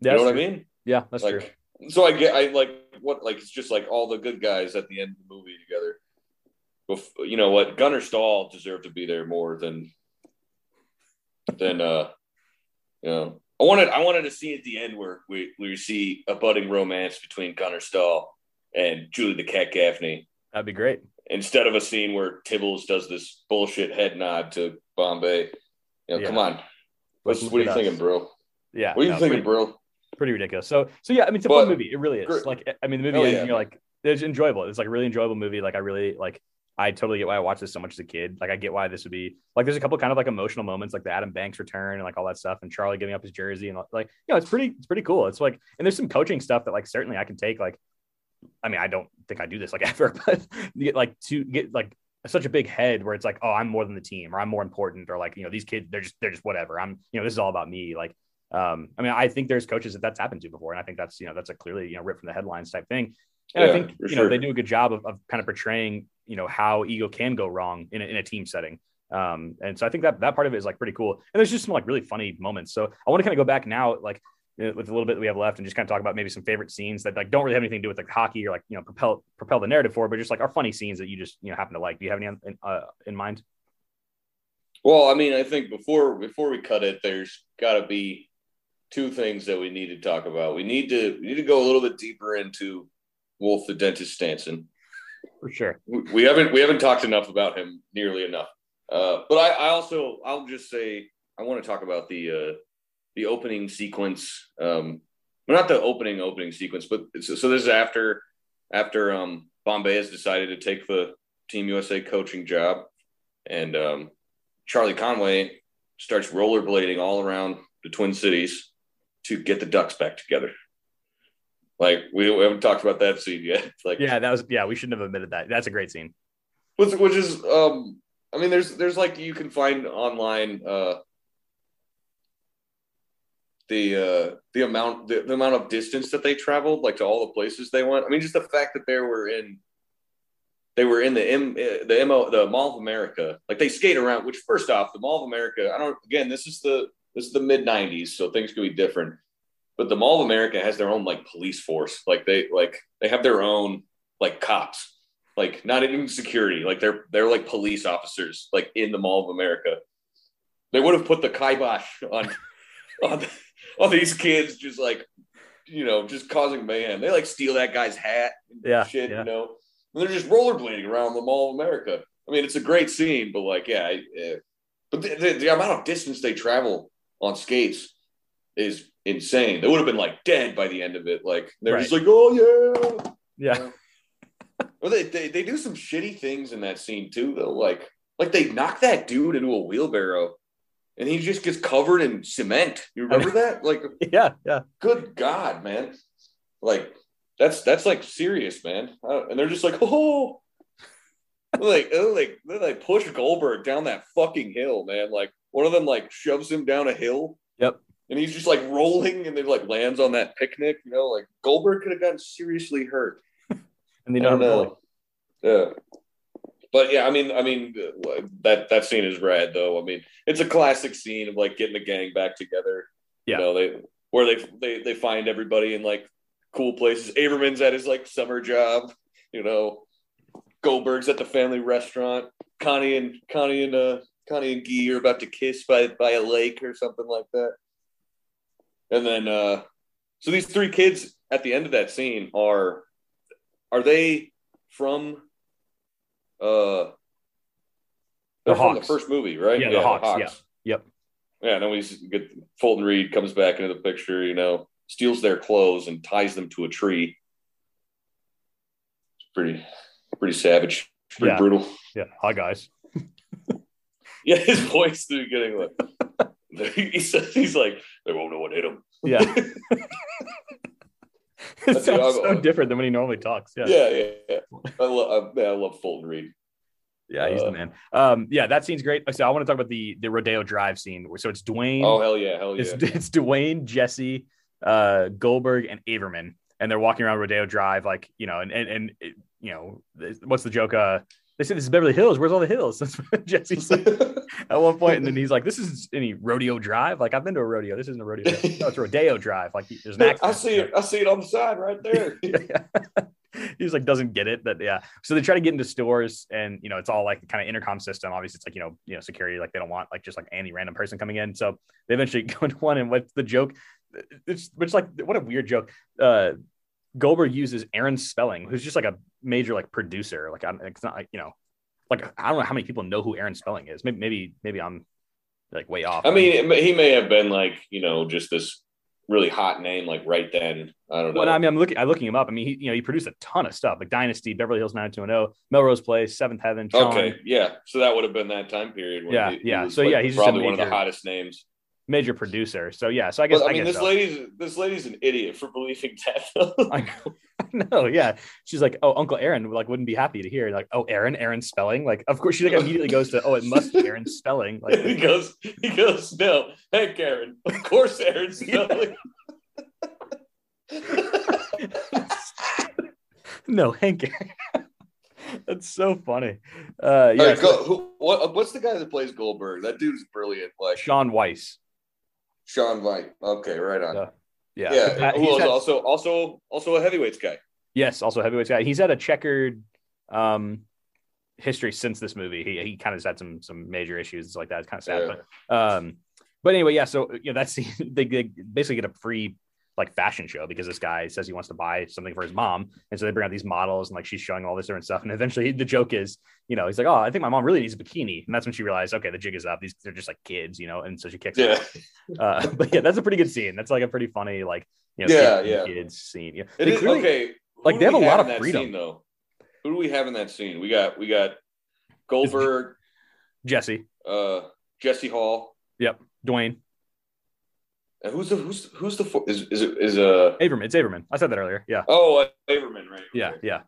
You that's know what true. I mean? Yeah, that's true. so I get. I like what like it's just like all the good guys at the end of the movie together. Bef- you know what? Gunnar Stahl deserved to be there more than than uh you know. I wanted I wanted to see at the end where we we see a budding romance between Gunnar Stahl and Julie the Cat Gaffney That'd be great. Instead of a scene where Tibbles does this bullshit head nod to Bombay. You know, Yeah. come on. What's, what are you at thinking, bro? Yeah. What are you no, thinking, pretty, bro? pretty ridiculous. So, so yeah, I mean, it's a But- fun movie. It really is. Gr- Like, I mean, the movie Oh, ends yeah. and you're like, it's enjoyable. It's like a really enjoyable movie. Like, I really like, I totally get why I watched this so much as a kid. Like I get why this would be like there's a couple kind of like emotional moments like the Adam Banks return and like all that stuff and Charlie giving up his jersey and like you know it's pretty it's pretty cool. It's like and there's some coaching stuff that like certainly I can take like I mean I don't think I do this like *laughs* ever but you get like to get like such a big head where it's like oh I'm more than the team or I'm more important or like you know these kids they're just they're just whatever. I'm you know this is all about me like um I mean I think there's coaches that that's happened to before and I think that's you know that's a clearly you know ripped from the headlines type thing. And Yeah, I think you know they do a good job of, of kind of portraying you know how ego can go wrong in a, in a team setting. Um, and so I think that that part of it is like pretty cool. And there's just some like really funny moments. So I want to kind of go back now, like with a little bit that we have left, and just kind of talk about maybe some favorite scenes that like don't really have anything to do with like hockey or like you know propel propel the narrative forward, but just like our funny scenes that you just you know happen to like. Do you have any in, uh, in mind? Well, I mean, I think before before we cut it, there's got to be two things that we need to talk about. We need to we need to go a little bit deeper into Wolf the dentist Stansson. For sure. We we haven't we haven't talked enough about him nearly enough. Uh, but I, I also I'll just say I want to talk about the uh, the opening sequence. Um, well, not the opening opening sequence, but so, so this is after after um, Bombay has decided to take the Team USA coaching job, and um, Charlie Conway starts rollerblading all around the Twin Cities to get the Ducks back together. Like we, we haven't talked about that scene yet. *laughs* Like Yeah, that was yeah. We shouldn't have admitted that. That's a great scene. which, which is um i mean there's there's like you can find online uh the uh the amount the, the amount of distance that they traveled like to all the places they went. I mean just the fact that they were in they were in the M, uh, the mo the mall of america. Like they skate around which first off the mall of america i don't again this is the this is the mid 90s so things could be different. But the mall of america has their own like police force. Like they like they have their own like cops. Like not even security. Like they're they're like police officers like in the mall of america. They would have put the kibosh on *laughs* on, on these kids just like you know just causing mayhem. They like steal that guy's hat and Yeah, shit yeah. you know? And they're just rollerblading around the mall of america. I mean it's a great scene but like yeah eh. but the, the, the amount of distance they travel on skates is insane. They would have been like dead by the end of it. Like they're just like oh yeah. Yeah. well, they, they they do some shitty things in that scene too, though. Like like they knock that dude into a wheelbarrow, and he just gets covered in cement. You remember *laughs* that? Like, Yeah. Yeah. good God, man! Like that's that's like serious, man. Uh, and they're just like, *laughs* oh, like they're like they like push Goldberg down that fucking hill, man. Like one of them like shoves him down a hill. Yep. And he's just like rolling, and then like lands on that picnic. You know, like Goldberg could have gotten seriously hurt. *laughs* And they don't know. know. Yeah. But yeah, I mean, I mean that that scene is rad though. I mean, it's a classic scene of like getting the gang back together. Yeah. You know, they where they they they find everybody in like cool places. Averman's at his like summer job. You know, Goldberg's at the family restaurant. Connie and Connie and uh Connie and Guy are about to kiss by by a lake or something like that. And then uh so these three kids at the end of that scene are are they from uh they're from the first movie, right? Yeah, the Hawks, yeah. Yep. Yeah, and then we get Fulton Reed comes back into the picture, you know, steals their clothes and ties them to a tree. It's pretty pretty savage, pretty Yeah. brutal. Yeah. Hi guys. *laughs* Yeah, his voice through getting like *laughs* he says he's like, they won't know what hit him. Yeah. *laughs* *laughs* it That's sounds what so I- different than when he normally talks. Yeah. Yeah, yeah, yeah. I love I, I love Fulton Reed. Yeah, he's Uh, the man. Um, yeah, that scene's great. So I want to talk about the the Rodeo Drive scene. So it's Dwayne. Oh hell yeah, hell yeah. it's it's Dwayne, Jesse, uh, Goldberg, and Averman, and they're walking around Rodeo Drive, like you know, and and and it- you know, what's the joke? Uh, they say this is Beverly Hills. Where's all the hills? *laughs* That's what Jesse said *laughs* at one point, and then he's like, "This is any rodeo drive? Like I've been to a rodeo. This isn't a rodeo. Drive. No, it's Rodeo Drive. Like there's an I see it. I see it on the side right there. *laughs* He's like doesn't get it, but yeah. So they try to get into stores, and you know it's all like kind of intercom system. Obviously, it's like you know you know security. Like they don't want like just like any random person coming in. So they eventually go into one, and what's the joke? It's which like what a weird joke. Uh, Goldberg uses Aaron Spelling, who's just like a major like producer. Like I'm, it's not like you know, like I don't know how many people know who Aaron Spelling is. Maybe maybe maybe I'm like way off. I mean, he may have been like, you know, just this really hot name like right then. I don't know. Well, I mean, I'm looking, I'm looking him up. I mean, he, you know, he produced a ton of stuff like Dynasty, Beverly Hills 90210, Melrose Place, Seventh Heaven. Sean, okay, yeah. So that would have been that time period. When Yeah, he- he yeah. was, So, yeah, he's probably one of the hottest names. Major producer. So yeah, so I guess I I, mean, guess this so. lady's this lady's an idiot for believing that. *laughs* I know, yeah. She's like, oh, Uncle Aaron like wouldn't be happy to hear like, oh, Aaron, Aaron spelling. Like, of course, she like immediately goes to, oh, it must be Aaron spelling. Like *laughs* he goes, he goes, no, hey Karen, of course Aaron *laughs* spelling. no, Hank. That's so funny. Uh, yeah, right, go, who, what, what's the guy that plays Goldberg? That dude's brilliant. Like Shaun Weiss. Shaun Weiss. Okay, right on. Yeah. Yeah, Yeah, who was also also also a heavyweights guy. Yes, also heavyweight guy. He's had a checkered um history since this movie. He he kind of had some some major issues like that. It's kind of sad, Yeah. but um, but anyway, yeah. So you know that's *laughs* they, they basically get a free like fashion show because this guy says he wants to buy something for his mom, and so they bring out these models and like she's showing all this different stuff, and eventually the joke is, you know, he's like, oh, I think my mom really needs a bikini, and that's when she realized, okay, the jig is up. These they're just like kids, you know, and so she kicks. Yeah, out. Uh, *laughs* but yeah, that's a pretty good scene. That's like a pretty funny like you know Yeah, kids, yeah. kids scene. Yeah, it They is clearly- okay. Who like, they have we a lot of freedom. Scene, though, who do we have in that scene? We got we got Goldberg, Jesse, uh, Jesse Hall, Yep. Dwayne. And who's the who's who's the fo- is is it is uh Averman. It's Averman. I said that earlier. Yeah. oh uh, Averman right? Yeah. Yeah.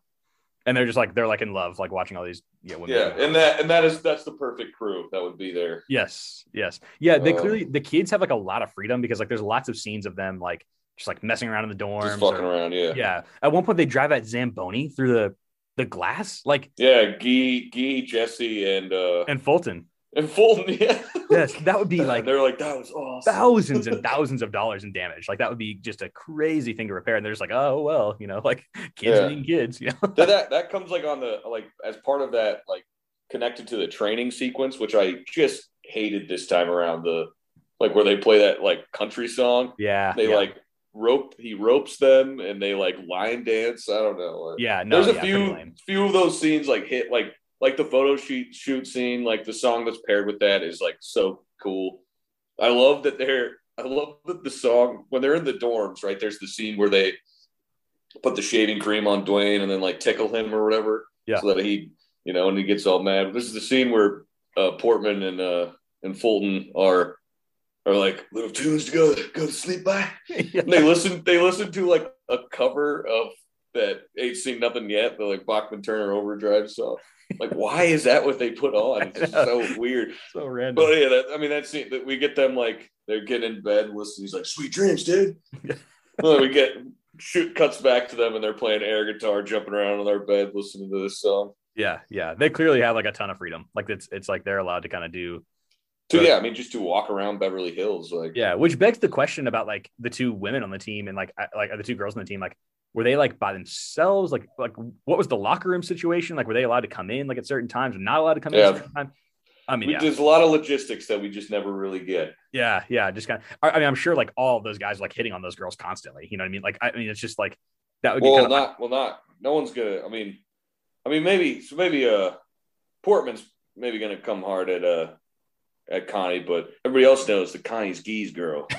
And they're just like they're like in love, like watching all these yeah women. yeah, and that and that is that's the perfect crew that would be there. yes, yes, yeah. They Uh, clearly the kids have like a lot of freedom because like there's lots of scenes of them like just like messing around in the dorms. Just fucking or- around, yeah. yeah. At one point they drive at Zamboni through the the glass, like Yeah, Gee, Gee, Jesse, and uh and Fulton. And Fulton. Yeah, Yes, that would be *laughs* like they're like that was awesome. thousands and *laughs* thousands of dollars in damage. Like that would be just a crazy thing to repair. And they're just like, oh well, you know, like kids Yeah. being kids, *laughs* you know. that, that that comes like on the like as part of that like connected to the training sequence, which I just hated this time around. The like where they play that like country song. Yeah. They yeah. like rope he ropes them and they like line dance. I don't know. yeah, no, There's a yeah, few few of those scenes like hit like like the photo shoot shoot scene, like the song that's paired with that is like so cool. I love that they're I love that the song when they're in the dorms, right? There's the scene where they put the shaving cream on Dwayne and then like tickle him or whatever. Yeah. So that he, you know, and he gets all mad. This is the scene where uh, Portman and uh and Fulton are are like little tunes to go go to sleep by. *laughs* Yeah. And they listen they listen to like a cover of that ain't seen nothing yet, the like Bachman Turner overdrive song. Like, why is that what they put on? It's just *laughs* so weird. so random. But yeah, that, I mean, that's that we get them like they're getting in bed, listening. He's like, "Sweet dreams, dude." *laughs* Well, we get shoot cuts back to them, and they're playing air guitar, jumping around on their bed, listening to this song. Yeah, yeah. They clearly have like a ton of freedom. Like it's it's like they're allowed to kind of do So yeah, I mean, just to walk around Beverly Hills, like yeah, which begs the question about like the two women on the team and like I- like the two girls on the team like were they like by themselves like like what was the locker room situation like were they allowed to come in like at certain times or not allowed to come in Yeah. at certain times? I mean, we, yeah, there's a lot of logistics that we just never really get. yeah, yeah. Just kind of. I mean, I'm sure like all of those guys are, like hitting on those girls constantly. You know what I mean? Like, I mean, it's just like that would Well, kind of not well, not no one's gonna. I mean, I mean, maybe so. Maybe uh, Portman's maybe gonna come hard at uh at Connie, but everybody else knows that Connie's Guy's girl. *laughs*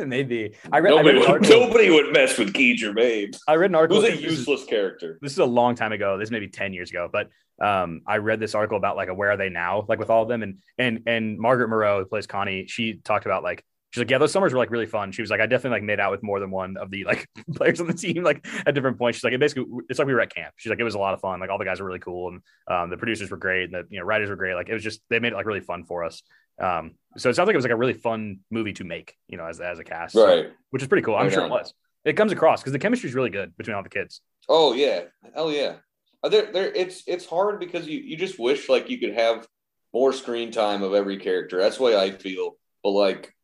*laughs* maybe. I read. I nobody, read, would, nobody would mess with Guy Germain. I read an article. Who's a I this is- useless character. this is a long time ago. This may be 10 years ago, but um, I read this article about like a where are they now, like with all of them. And and and Margaret Moreau, who plays Connie, she talked about like she's like, Yeah, those summers were like really fun. She was like, I definitely like made out with more than one of the like *laughs* players on the team, like at different points. She's like, it basically it's like we were at camp. She's like, it was a lot of fun. Like all the guys were really cool and um, the producers were great and the you know writers were great. Like it was just they made it like really fun for us. Um, so it sounds like it was like a really fun movie to make, you know, as as a cast. So- Right. which is pretty cool. I'm Right sure on. it was. It comes across because the chemistry is really good between all the kids. Oh yeah. Hell yeah. Uh, There, there. It's it's hard because you you just wish like you could have more screen time of every character. That's the way I feel. But like,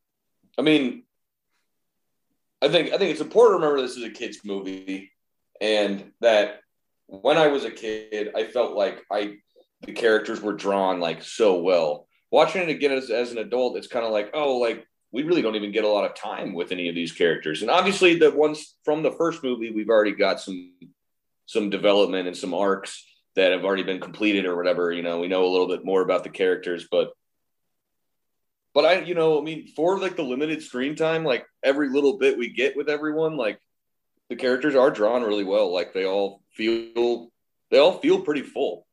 I mean, I think I think it's important to remember this is a kids movie, and that when I was a kid, I felt like I the characters were drawn like so well. Watching it again as, as an adult, it's kind of like, oh, like we really don't even get a lot of time with any of these characters. And obviously, the ones from the first movie, we've already got some some development and some arcs that have already been completed or whatever. You know, we know a little bit more about the characters, but but I, you know, I mean, for like the limited screen time, like every little bit we get with everyone, like the characters are drawn really well. Like they all feel, they all feel pretty full.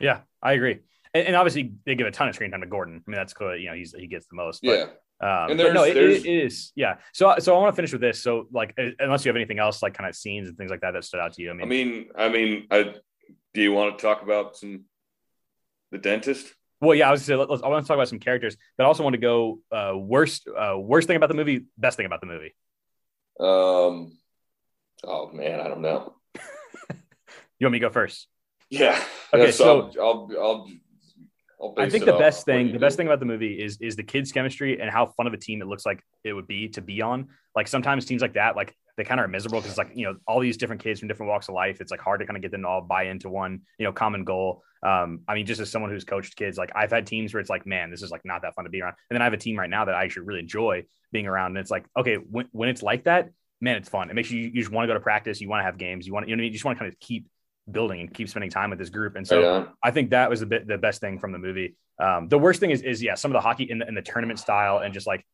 Yeah, I agree. And, and obviously, they give a ton of screen time to Gordon. I mean, that's cool. You know, he's he gets the most. But, Yeah. Um, And but no, there's- it, there's- it is. Yeah. So, so I want to finish with this. So, like, unless you have anything else, like, kind of scenes and things like that that stood out to you. I mean, I mean, I mean, I, do you want to talk about some, the dentist? well, yeah, I was. Say, let, let's, I want to talk about some characters, but I also want to go uh, worst, uh, worst thing about the movie, best thing about the movie. Um, oh man, I don't know. *laughs* You want me to go first? Yeah. Okay, Yeah, so- I'll, I'll, I'll I think the best thing the do. best thing about the movie is is the kids' chemistry and how fun of a team it looks like it would be to be on. Like sometimes teams like that, like they kind of are miserable because it's like you know all these different kids from different walks of life. It's like hard to kind of get them to all buy into one you know common goal. Um, I mean, just as someone who's coached kids, like I've had teams where it's like, man, this is like not that fun to be around. And then I have a team right now that I actually really enjoy being around. And it's like, okay, when, when it's like that, man, it's fun. It makes you you just want to go to practice. You want to have games. You want you know what I mean? you just want to kind of keep building and keep spending time with this group. And so Right on. I think that was the bit the best thing from the movie. Um, the worst thing is is yeah, some of the hockey in the, in the tournament *sighs* style and just like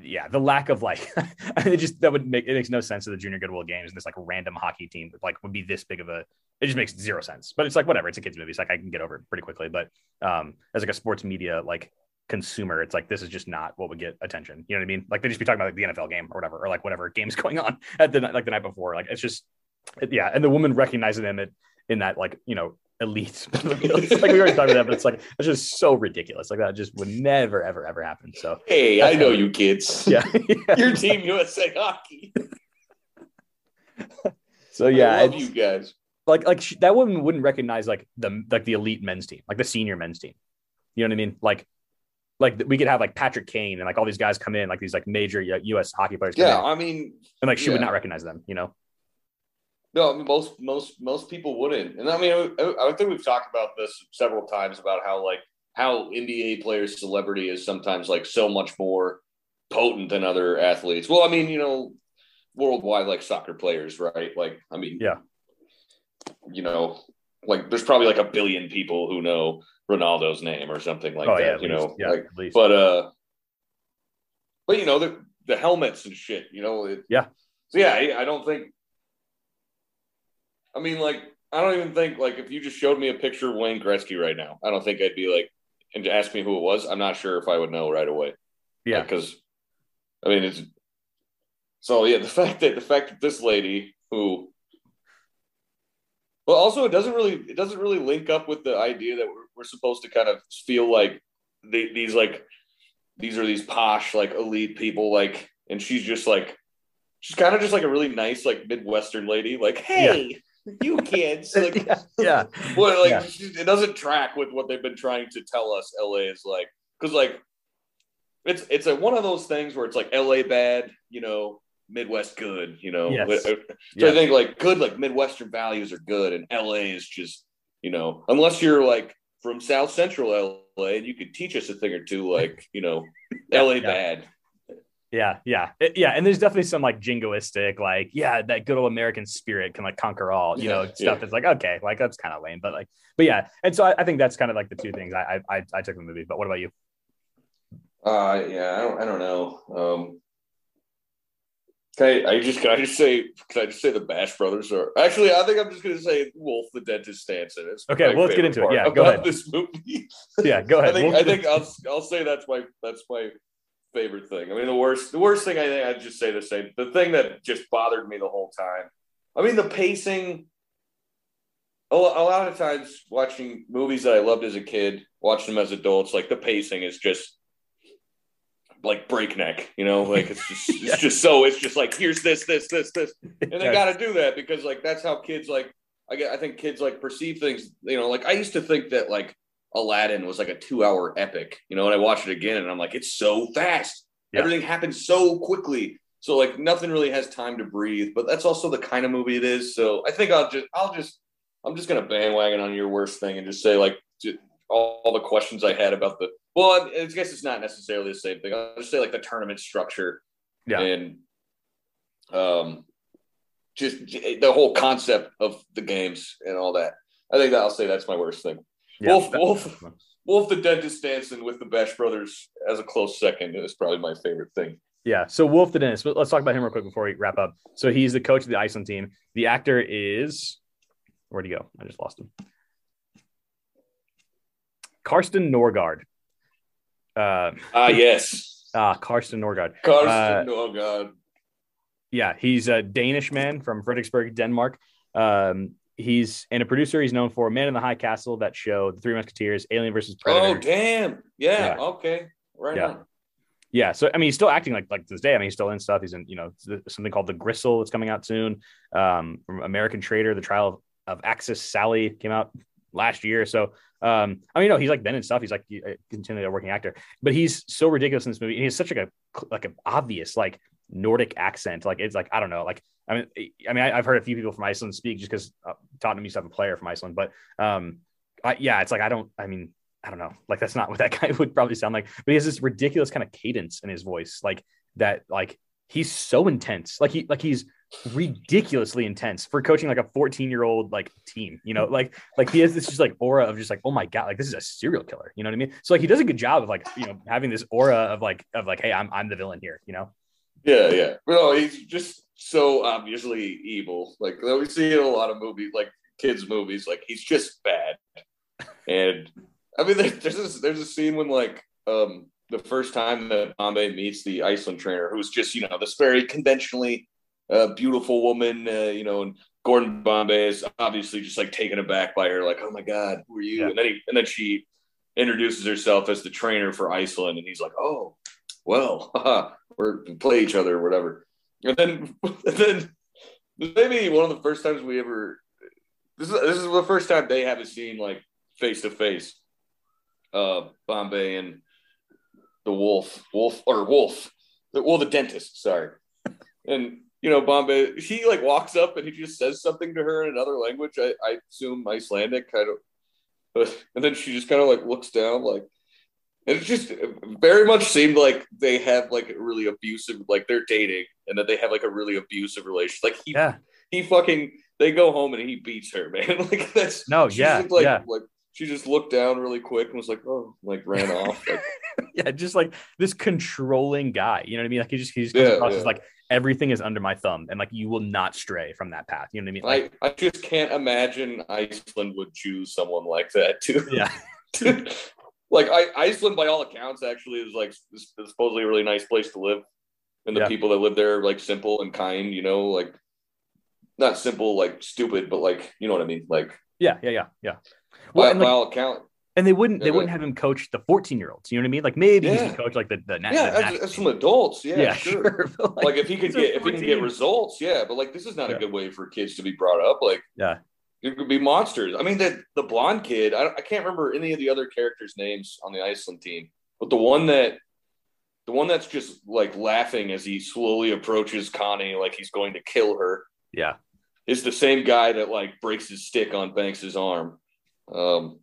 yeah, the lack of like *laughs* it just that would make it makes no sense to the junior goodwill games and this like random hockey team that like would be this big of a it just makes zero sense. But it's like whatever, it's a kids movie. It's like I can get over it pretty quickly. But um as like a sports media like consumer, it's like this is just not what would get attention. You know what I mean? Like they just be talking about like the NFL game or whatever, or like whatever game's *laughs* going on at the like the night before. Like it's just it- yeah, and the woman recognizing them at, in that like you know elite. *laughs* like we already talked about that, but it's like it's just so ridiculous. Like that just would never ever ever happen. So Hey, I know you kids. *laughs* yeah, Your team USA hockey. *laughs* so yeah, I love you guys. like like sh- that woman wouldn't recognize like the like the elite men's team, like the senior men's team. You know what I mean? Like like we could have like Patrick Kane and like all these guys come in, like these like major U.S. hockey players. Yeah, in, I mean, and like she would not recognize them. You know? No, I mean most most most people wouldn't, and I mean I, I think we've talked about this several times about how like how NBA players' celebrity is sometimes like so much more potent than other athletes. Well, I mean you know worldwide like soccer players, right? Like I mean, Yeah. you know, like there's probably like a billion people who know Ronaldo's name or something like oh that. yeah, you least. know, yeah, like at least. but uh, but you know the the helmets and shit. You know, it, Yeah. So yeah, I, I don't think. I mean, like, I don't even think like if you just showed me a picture of Wayne Gretzky right now, I don't think I'd be like, and to ask me who it was, I'm not sure if I would know right away. yeah, because I mean it's. So yeah, the *laughs* fact that the fact that this lady who. Well, also it doesn't really it doesn't really link up with the idea that we're, we're supposed to kind of feel like the, these like these are these posh like elite people like and she's just like she's kind of just like a really nice like midwestern lady like hey you kids *laughs* like yeah, *laughs* yeah, well, like Yeah. it doesn't track with what they've been trying to tell us LA is like because like it's it's a one of those things where it's like LA bad, you know, Midwest good, you know. Yes. Uh, so yeah. I think like good like Midwestern values are good, and LA is just you know unless you're like from South Central LA and you could teach us a thing or two, like you know, LA yeah. bad. Yeah, yeah, It- yeah, and there's definitely some like jingoistic, like yeah, that good old American spirit can like conquer all, you know, Yeah, stuff yeah. that's like okay, like that's kind of lame, but like, but yeah, and so I, I think that's kind of like the two things I, I I I took from the movie. But what about you? Uh, yeah, I don't, I don't know. Um, can I, I just can I just say can I just say the Bash Brothers are actually I think I'm just gonna say Wolf the Dentist Stansson. It's Okay, well, let's get into it. Yeah, go ahead. This movie. Yeah, go *laughs* ahead. I think We'll- I think I'll I'll say that's my that's my favorite thing. I mean the worst the worst thing I think I'd just say the same. The thing that just bothered me the whole time. I mean the pacing. A lot of times watching movies that I loved as a kid, watching them as adults, like the pacing is just like breakneck, you know, like it's just *laughs* it's just so it's just like here's this this this this and they got to do that because like that's how kids like I get I think kids like perceive things you know like I used to think that like Aladdin was like a 2 hour epic you know and I watched it again and I'm like it's so fast Yeah. everything happens so quickly so like nothing really has time to breathe but that's also the kind of movie it is so I think I'll just I'll just I'm just gonna bandwagon on your worst thing and just say like all, all the questions I had about the well I, guess it's not necessarily the same thing I'll just say like the tournament structure Yeah. and um just the whole concept of the games and all that. I think that I'll say that's my worst thing. Yeah, Wolf- Wolf. Wolf the dentist Stansson with the Bash Brothers as a close second is probably my favorite thing. Yeah. So Wolf the dentist. Let's talk about him real quick before we wrap up. So he's the coach of the Iceland team. The actor is where'd he go? I just lost him. Carsten Norgaard. Uh, Ah, yes. *laughs* ah, Carsten Norgaard. Carsten, oh god. Yeah, he's a Danish man from Frederiksberg, Denmark. Um, he's and a producer. He's known for Man in the High Castle, that show, The Three Musketeers, Alien versus Predator. Oh damn. Yeah, Yeah. okay. Right Yeah. on. Yeah, so I mean, he's still acting like like to this day. I mean, he's still in stuff. He's in you know something called The Gristle that's coming out soon. Um, from American Traitor, The Trial of, of Axis Sally came out last year. So um, I mean, no, he's like been in stuff. He's like a continually a working actor, but he's so ridiculous in this movie. And he has such like a like an obvious like Nordic accent. Like it's like I don't know. Like I mean, I mean, I, have heard a few people from Iceland speak just because uh, Tottenham used to have a player from Iceland, but um, I, yeah, it's like I don't. I mean, I don't know. Like that's not what *laughs* that guy would probably sound like. But he has this ridiculous kind of cadence in his voice, like that. Like he's so intense. Like he like he's ridiculously intense for coaching like a 14 year old like team. You know, like like he has this just like aura of just like oh my god, like this is a serial killer. You know what I mean? So like he does a good job of like you know having this aura of like of like hey I'm I'm the villain here. You know? Yeah, yeah. No, he's just so obviously evil. Like we see in a lot of movies, like kids' movies. Like he's just bad. And I mean, *laughs* there's this, there's a scene when like um the first time that Bombay meets the Iceland trainer, who's just you know this very conventionally uh, beautiful woman, uh, you know, and Gordon Bombay is obviously just like taken aback by her, like, oh my god, who are you? Yeah. And then he and then she introduces herself as the trainer for Iceland, and he's like, oh, well, haha, *laughs* we're we play each other or whatever. And then *laughs* and then maybe one of the first times we ever this is this is the first time they have a scene like face to face. Uh, Bombay and the wolf, wolf or wolf, the, well, the dentist. Sorry, and you know Bombay. He like walks up and he just says something to her in another language. I, I assume Icelandic, kind of. But and then she just kind of like looks down, like it just very much seemed like they have like a really abusive, like they're dating, and that they have like a really abusive relationship. Like he, Yeah. he fucking, they go home and he beats her, *laughs* man. like that's No, she yeah, just, like, yeah. like she just looked down really quick and was like, oh, like ran off. Like, *laughs* yeah, just like this controlling guy. You know what I mean? Like he just he just comes Yeah, across yeah. as like everything is under my thumb, and like you will not stray from that path. You know what I mean? Like I, I just can't imagine Iceland would choose someone like that too. yeah, *laughs* like I, Iceland, by all accounts, actually is like supposedly a really nice place to live, and the Yeah. people that live there are like simple and kind. You know, like not simple like stupid, but like you know what I mean. Like yeah, yeah, yeah, yeah. Well, by, and, by all account, and they wouldn't Yeah, they wouldn't have him coach the fourteen year olds. You know what I mean? Like maybe he Yeah. could coach like the the, yeah, the as, as some adults, yeah, yeah, *laughs* sure. sure. but, Like, if he could get if he can get results, yeah. But like this is not a good way for kids to be brought up. Like Yeah. It could be monsters. I mean, the the blonde kid. I, I can't remember any of the other characters' names on the Iceland team, but the one that the one that's just like laughing as he slowly approaches Connie, like he's going to kill her, yeah, is the same guy that like breaks his stick on Banks's arm. Um,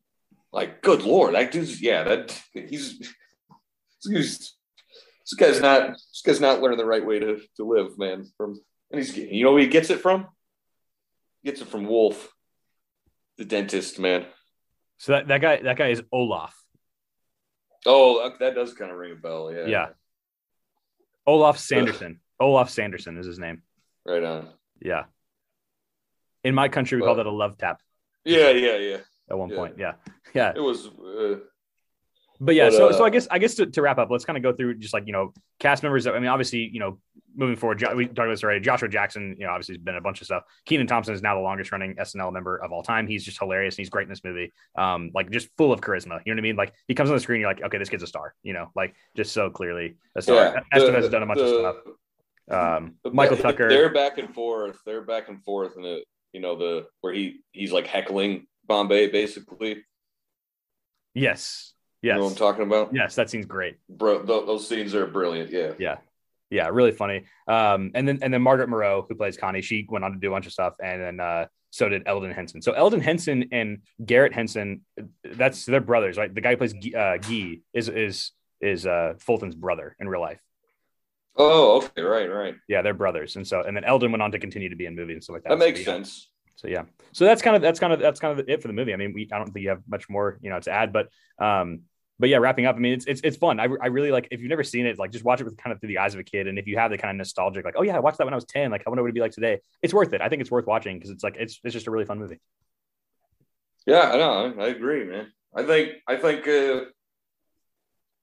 like, good lord, that dude's yeah, that he's, he's this guy's not this guy's not learning the right way to, to live, man. From and he's you know where he gets it from? He gets it from Wolf, the dentist, man. So that, that guy that guy is Olaf. Oh, that- that does kind of ring a bell, yeah. Yeah. Olaf Sanderson. Olaf Sanderson is his name. Right on. Yeah. In my country, we Well- call that a love tap Yeah, yeah, yeah. at one Yeah. point. Yeah. Yeah. It was uh, But yeah, But, so uh, so I guess I guess to, to wrap up, let's kind of go through just like you know cast members. That, I mean, obviously, you know, moving forward, we talked about this already. Joshua Jackson, you know, obviously has been a bunch of stuff. Kenan Thompson is now the longest running SNL member of all time. He's just hilarious. And he's great in this movie. Um, like just full of charisma. You know what I mean? Like he comes on the screen, you're like, okay, this kid's a star. You know, like just so clearly a star. yeah. Estevez the- has done a bunch the- of stuff. Um, the- Michael Tucker. They're back and forth. They're back and forth, and the you know the where he he's like heckling Bombay basically. yes, You know what I'm talking about? yes. That seems great. Bro, th- those scenes are brilliant. Yeah. Yeah. Yeah, really funny. Um, and then and then Marguerite Moreau, who plays Connie, she went on to do a bunch of stuff, and then uh, so did Elden Henson. So Elden Henson and Garette Henson, that's their brothers, right? The guy who plays uh, Guy is is is uh, Fulton's brother in real life. Oh, okay, right, right. Yeah, they're brothers, and so and then Elden went on to continue to be in movies and stuff like that. That makes So, yeah. sense. So yeah, so that's kind of that's kind of that's kind of it for the movie. I mean, we I don't think you have much more you know to add, but um, but yeah, wrapping up. I mean, it's it's it's fun. I, I really like if you've never seen it, like just watch it with kind of through the eyes of a kid, and if you have the kind of nostalgic, like oh yeah, I watched that when I was ten. Like I wonder what it'd be like today. It's worth it. I think it's worth watching because it's like it's it's just a really fun movie. Yeah, I know. I agree, man. I think I think uh, I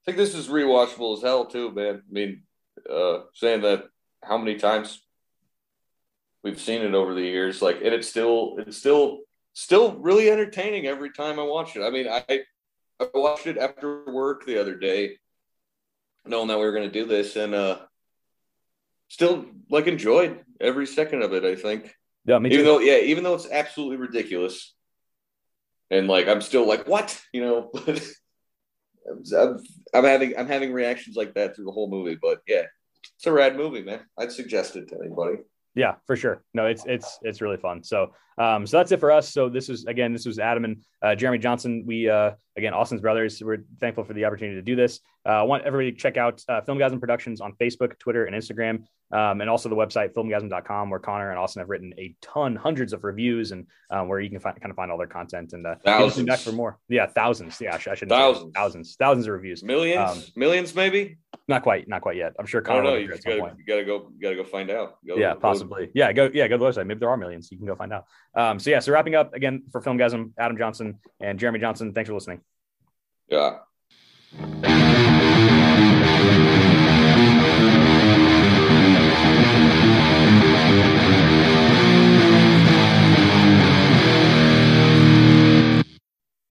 think this is rewatchable as hell too, man. I mean, uh, saying that how many times we've seen it over the years, like, and it's still it's still still really entertaining every time I watch it. I mean, I I watched it after work the other day, knowing that we were going to do this, and uh, still like enjoyed every second of it. I think. Yeah, me too. Even though, yeah, even though it's absolutely ridiculous, and like I'm still like, what, you know. *laughs* I'm, I'm having I'm having reactions like that through the whole movie, but yeah, it's a rad movie, man. I'd suggest it to anybody. Yeah, for sure. No, it's it's it's really fun. So um, so that's it for us. So this was again, this was Adam and uh, Jeremy Johnson. We uh, again, Austin's brothers. We're thankful for the opportunity to do this. Uh, I want everybody to check out uh, Filmgazm Productions on Facebook, Twitter, and Instagram, um, and also the website filmgazm.com, where Connor and Austin have written a ton, hundreds of reviews, and um, where you can find, kind of find all their content and uh, thousands back for more. Yeah, thousands. Yeah, I, sh- I shouldn't thousands, thousands, thousands of reviews, millions, um, millions, maybe. Not quite, not quite yet. I'm sure. Connor I don't know. You gotta, you gotta go. You gotta go find out. Go, yeah, possibly. Yeah, go. Yeah, go to the website. Maybe there are millions. You can go find out. Um, so yeah. So wrapping up again for Filmgazm, Adam Johnson and Jeremy Johnson. Thanks for listening. Yeah.